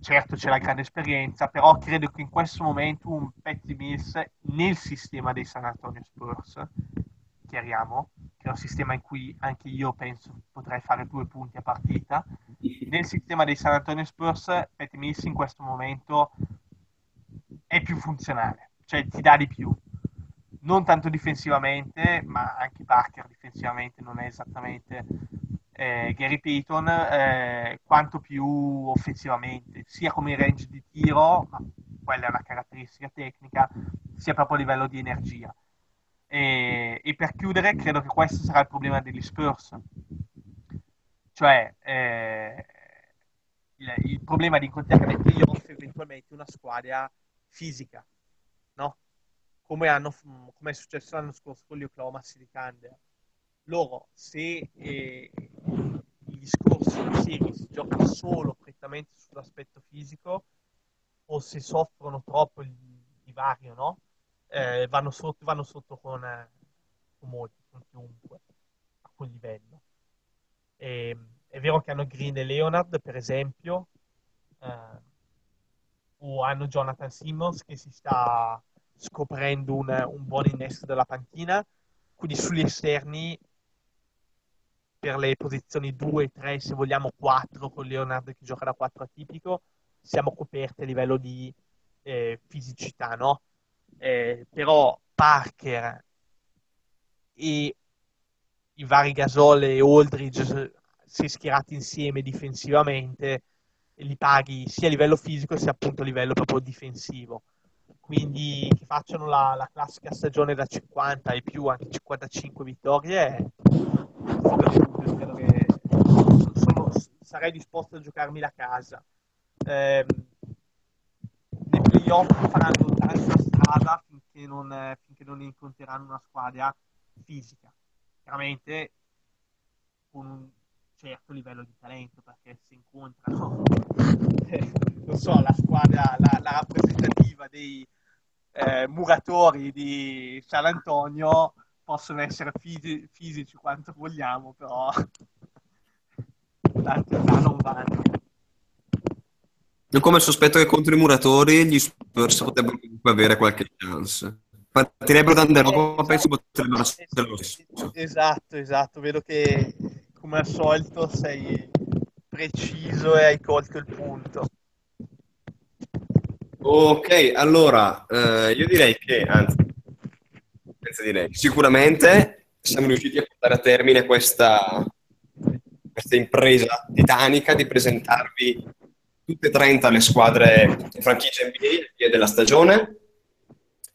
certo c'è la grande esperienza, però credo che in questo momento un Patty Mills nel sistema dei San Antonio Spurs, chiariamo, che è un sistema in cui anche io penso potrei fare due punti a partita, nel sistema dei San Antonio Spurs Patty Mills in questo momento è più funzionale, cioè ti dà di più. Non tanto difensivamente, ma anche Parker difensivamente non è esattamente eh, Gary Payton, eh, quanto più offensivamente, sia come range di tiro, ma quella è una caratteristica tecnica, sia proprio a livello di energia. E, e per chiudere, credo che questo sarà il problema degli Spurs. Cioè, eh, il, il, problema di incontrare playoff eventualmente una squadra fisica, no? Come, hanno, come è successo l'anno scorso con gli Oklahoma City Thunder. Loro, se eh, il discorso di serie si gioca solo prettamente sull'aspetto fisico, o se soffrono troppo il divario, no? Eh, vanno, sotto, vanno sotto con, eh, con molti, con chiunque, a quel livello. E, ehm, è vero che hanno Green e Leonard, per esempio, eh, o hanno Jonathan Simmons che si sta scoprendo un, un buon innesto della panchina, quindi sugli esterni per le posizioni 2, 3, se vogliamo 4 con Leonardo che gioca da 4 atipico, siamo coperti a livello di eh, fisicità, no? Eh, però Parker e i vari Gasol e Aldridge se schierati insieme difensivamente li paghi sia a livello fisico sia appunto a livello proprio difensivo. Quindi che facciano la, la classica stagione da 50 e più, anche 55 vittorie, credo che sono, sarei disposto a giocarmi la casa. Eh, nei playoff faranno tanta strada finché non, finché non incontreranno una squadra fisica. Chiaramente con un certo livello di talento perché si incontrano, eh, non so, la squadra, la, la rappresentativa dei eh, muratori di San Antonio possono essere fisi- fisici quanto vogliamo, però tanti là non vanno. Io come sospetto che contro i muratori gli Spurs potrebbero comunque avere qualche chance. Partirebbero da underdog, ma penso potrebbero essere lo stesso. Esatto, esatto. Vedo che come al solito sei preciso e hai colto il punto. Ok, allora eh, io direi che, anzi, direi, sicuramente siamo riusciti a portare a termine questa, questa impresa titanica di presentarvi tutte e 30 le squadre franchigie NBA della stagione.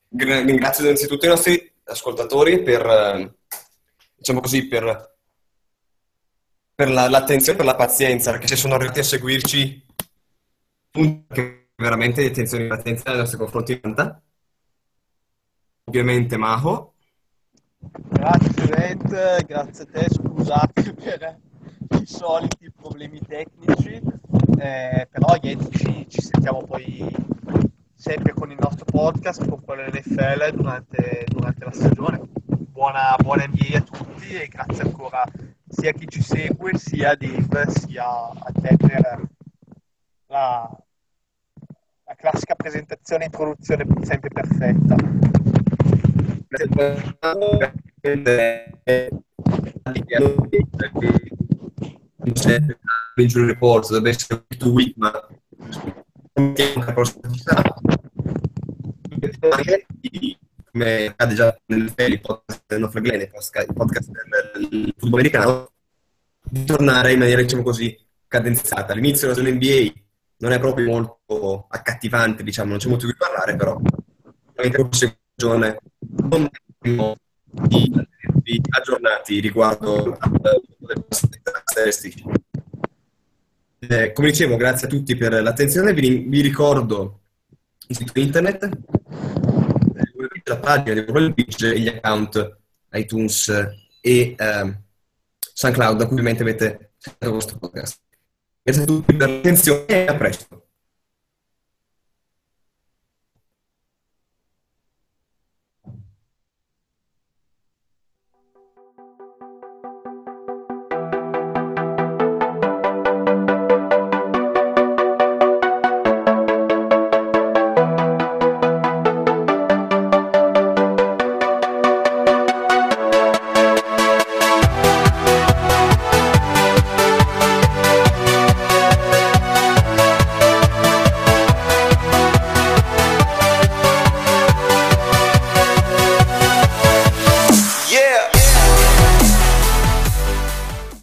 Ringrazio innanzitutto i nostri ascoltatori per, eh, diciamo così, per per la, l'attenzione e per la pazienza, perché se sono arrivati a seguirci, veramente attenzione e pazienza nei nostri confronti. Ovviamente Maho. Grazie Rent, grazie a te, scusate per i soliti problemi tecnici, eh, però niente, ci, ci, sentiamo poi sempre con il nostro podcast, con quello NFL durante, durante la stagione. Buona, buona NBA a tutti e grazie ancora sia a chi ci segue, sia a Dave, sia a te per la, la classica presentazione e introduzione sempre perfetta. il report deve essere tu week ma come accade già nel podcast del nostro Glenn, il podcast del football americano, di tornare in maniera, diciamo così, cadenzata. All'inizio della stagione NBA non è proprio molto accattivante, diciamo, non c'è molto di cui parlare, però la prossima stagione non abbiamo di aggiornati riguardo alle statistiche. Eh, come dicevo, grazie a tutti per l'attenzione. Vi, vi ricordo il sito internet, la pagina di Google Beach e gli account iTunes e eh, SoundCloud da cui ovviamente avete il vostro podcast. Grazie a tutti per l'attenzione e a presto.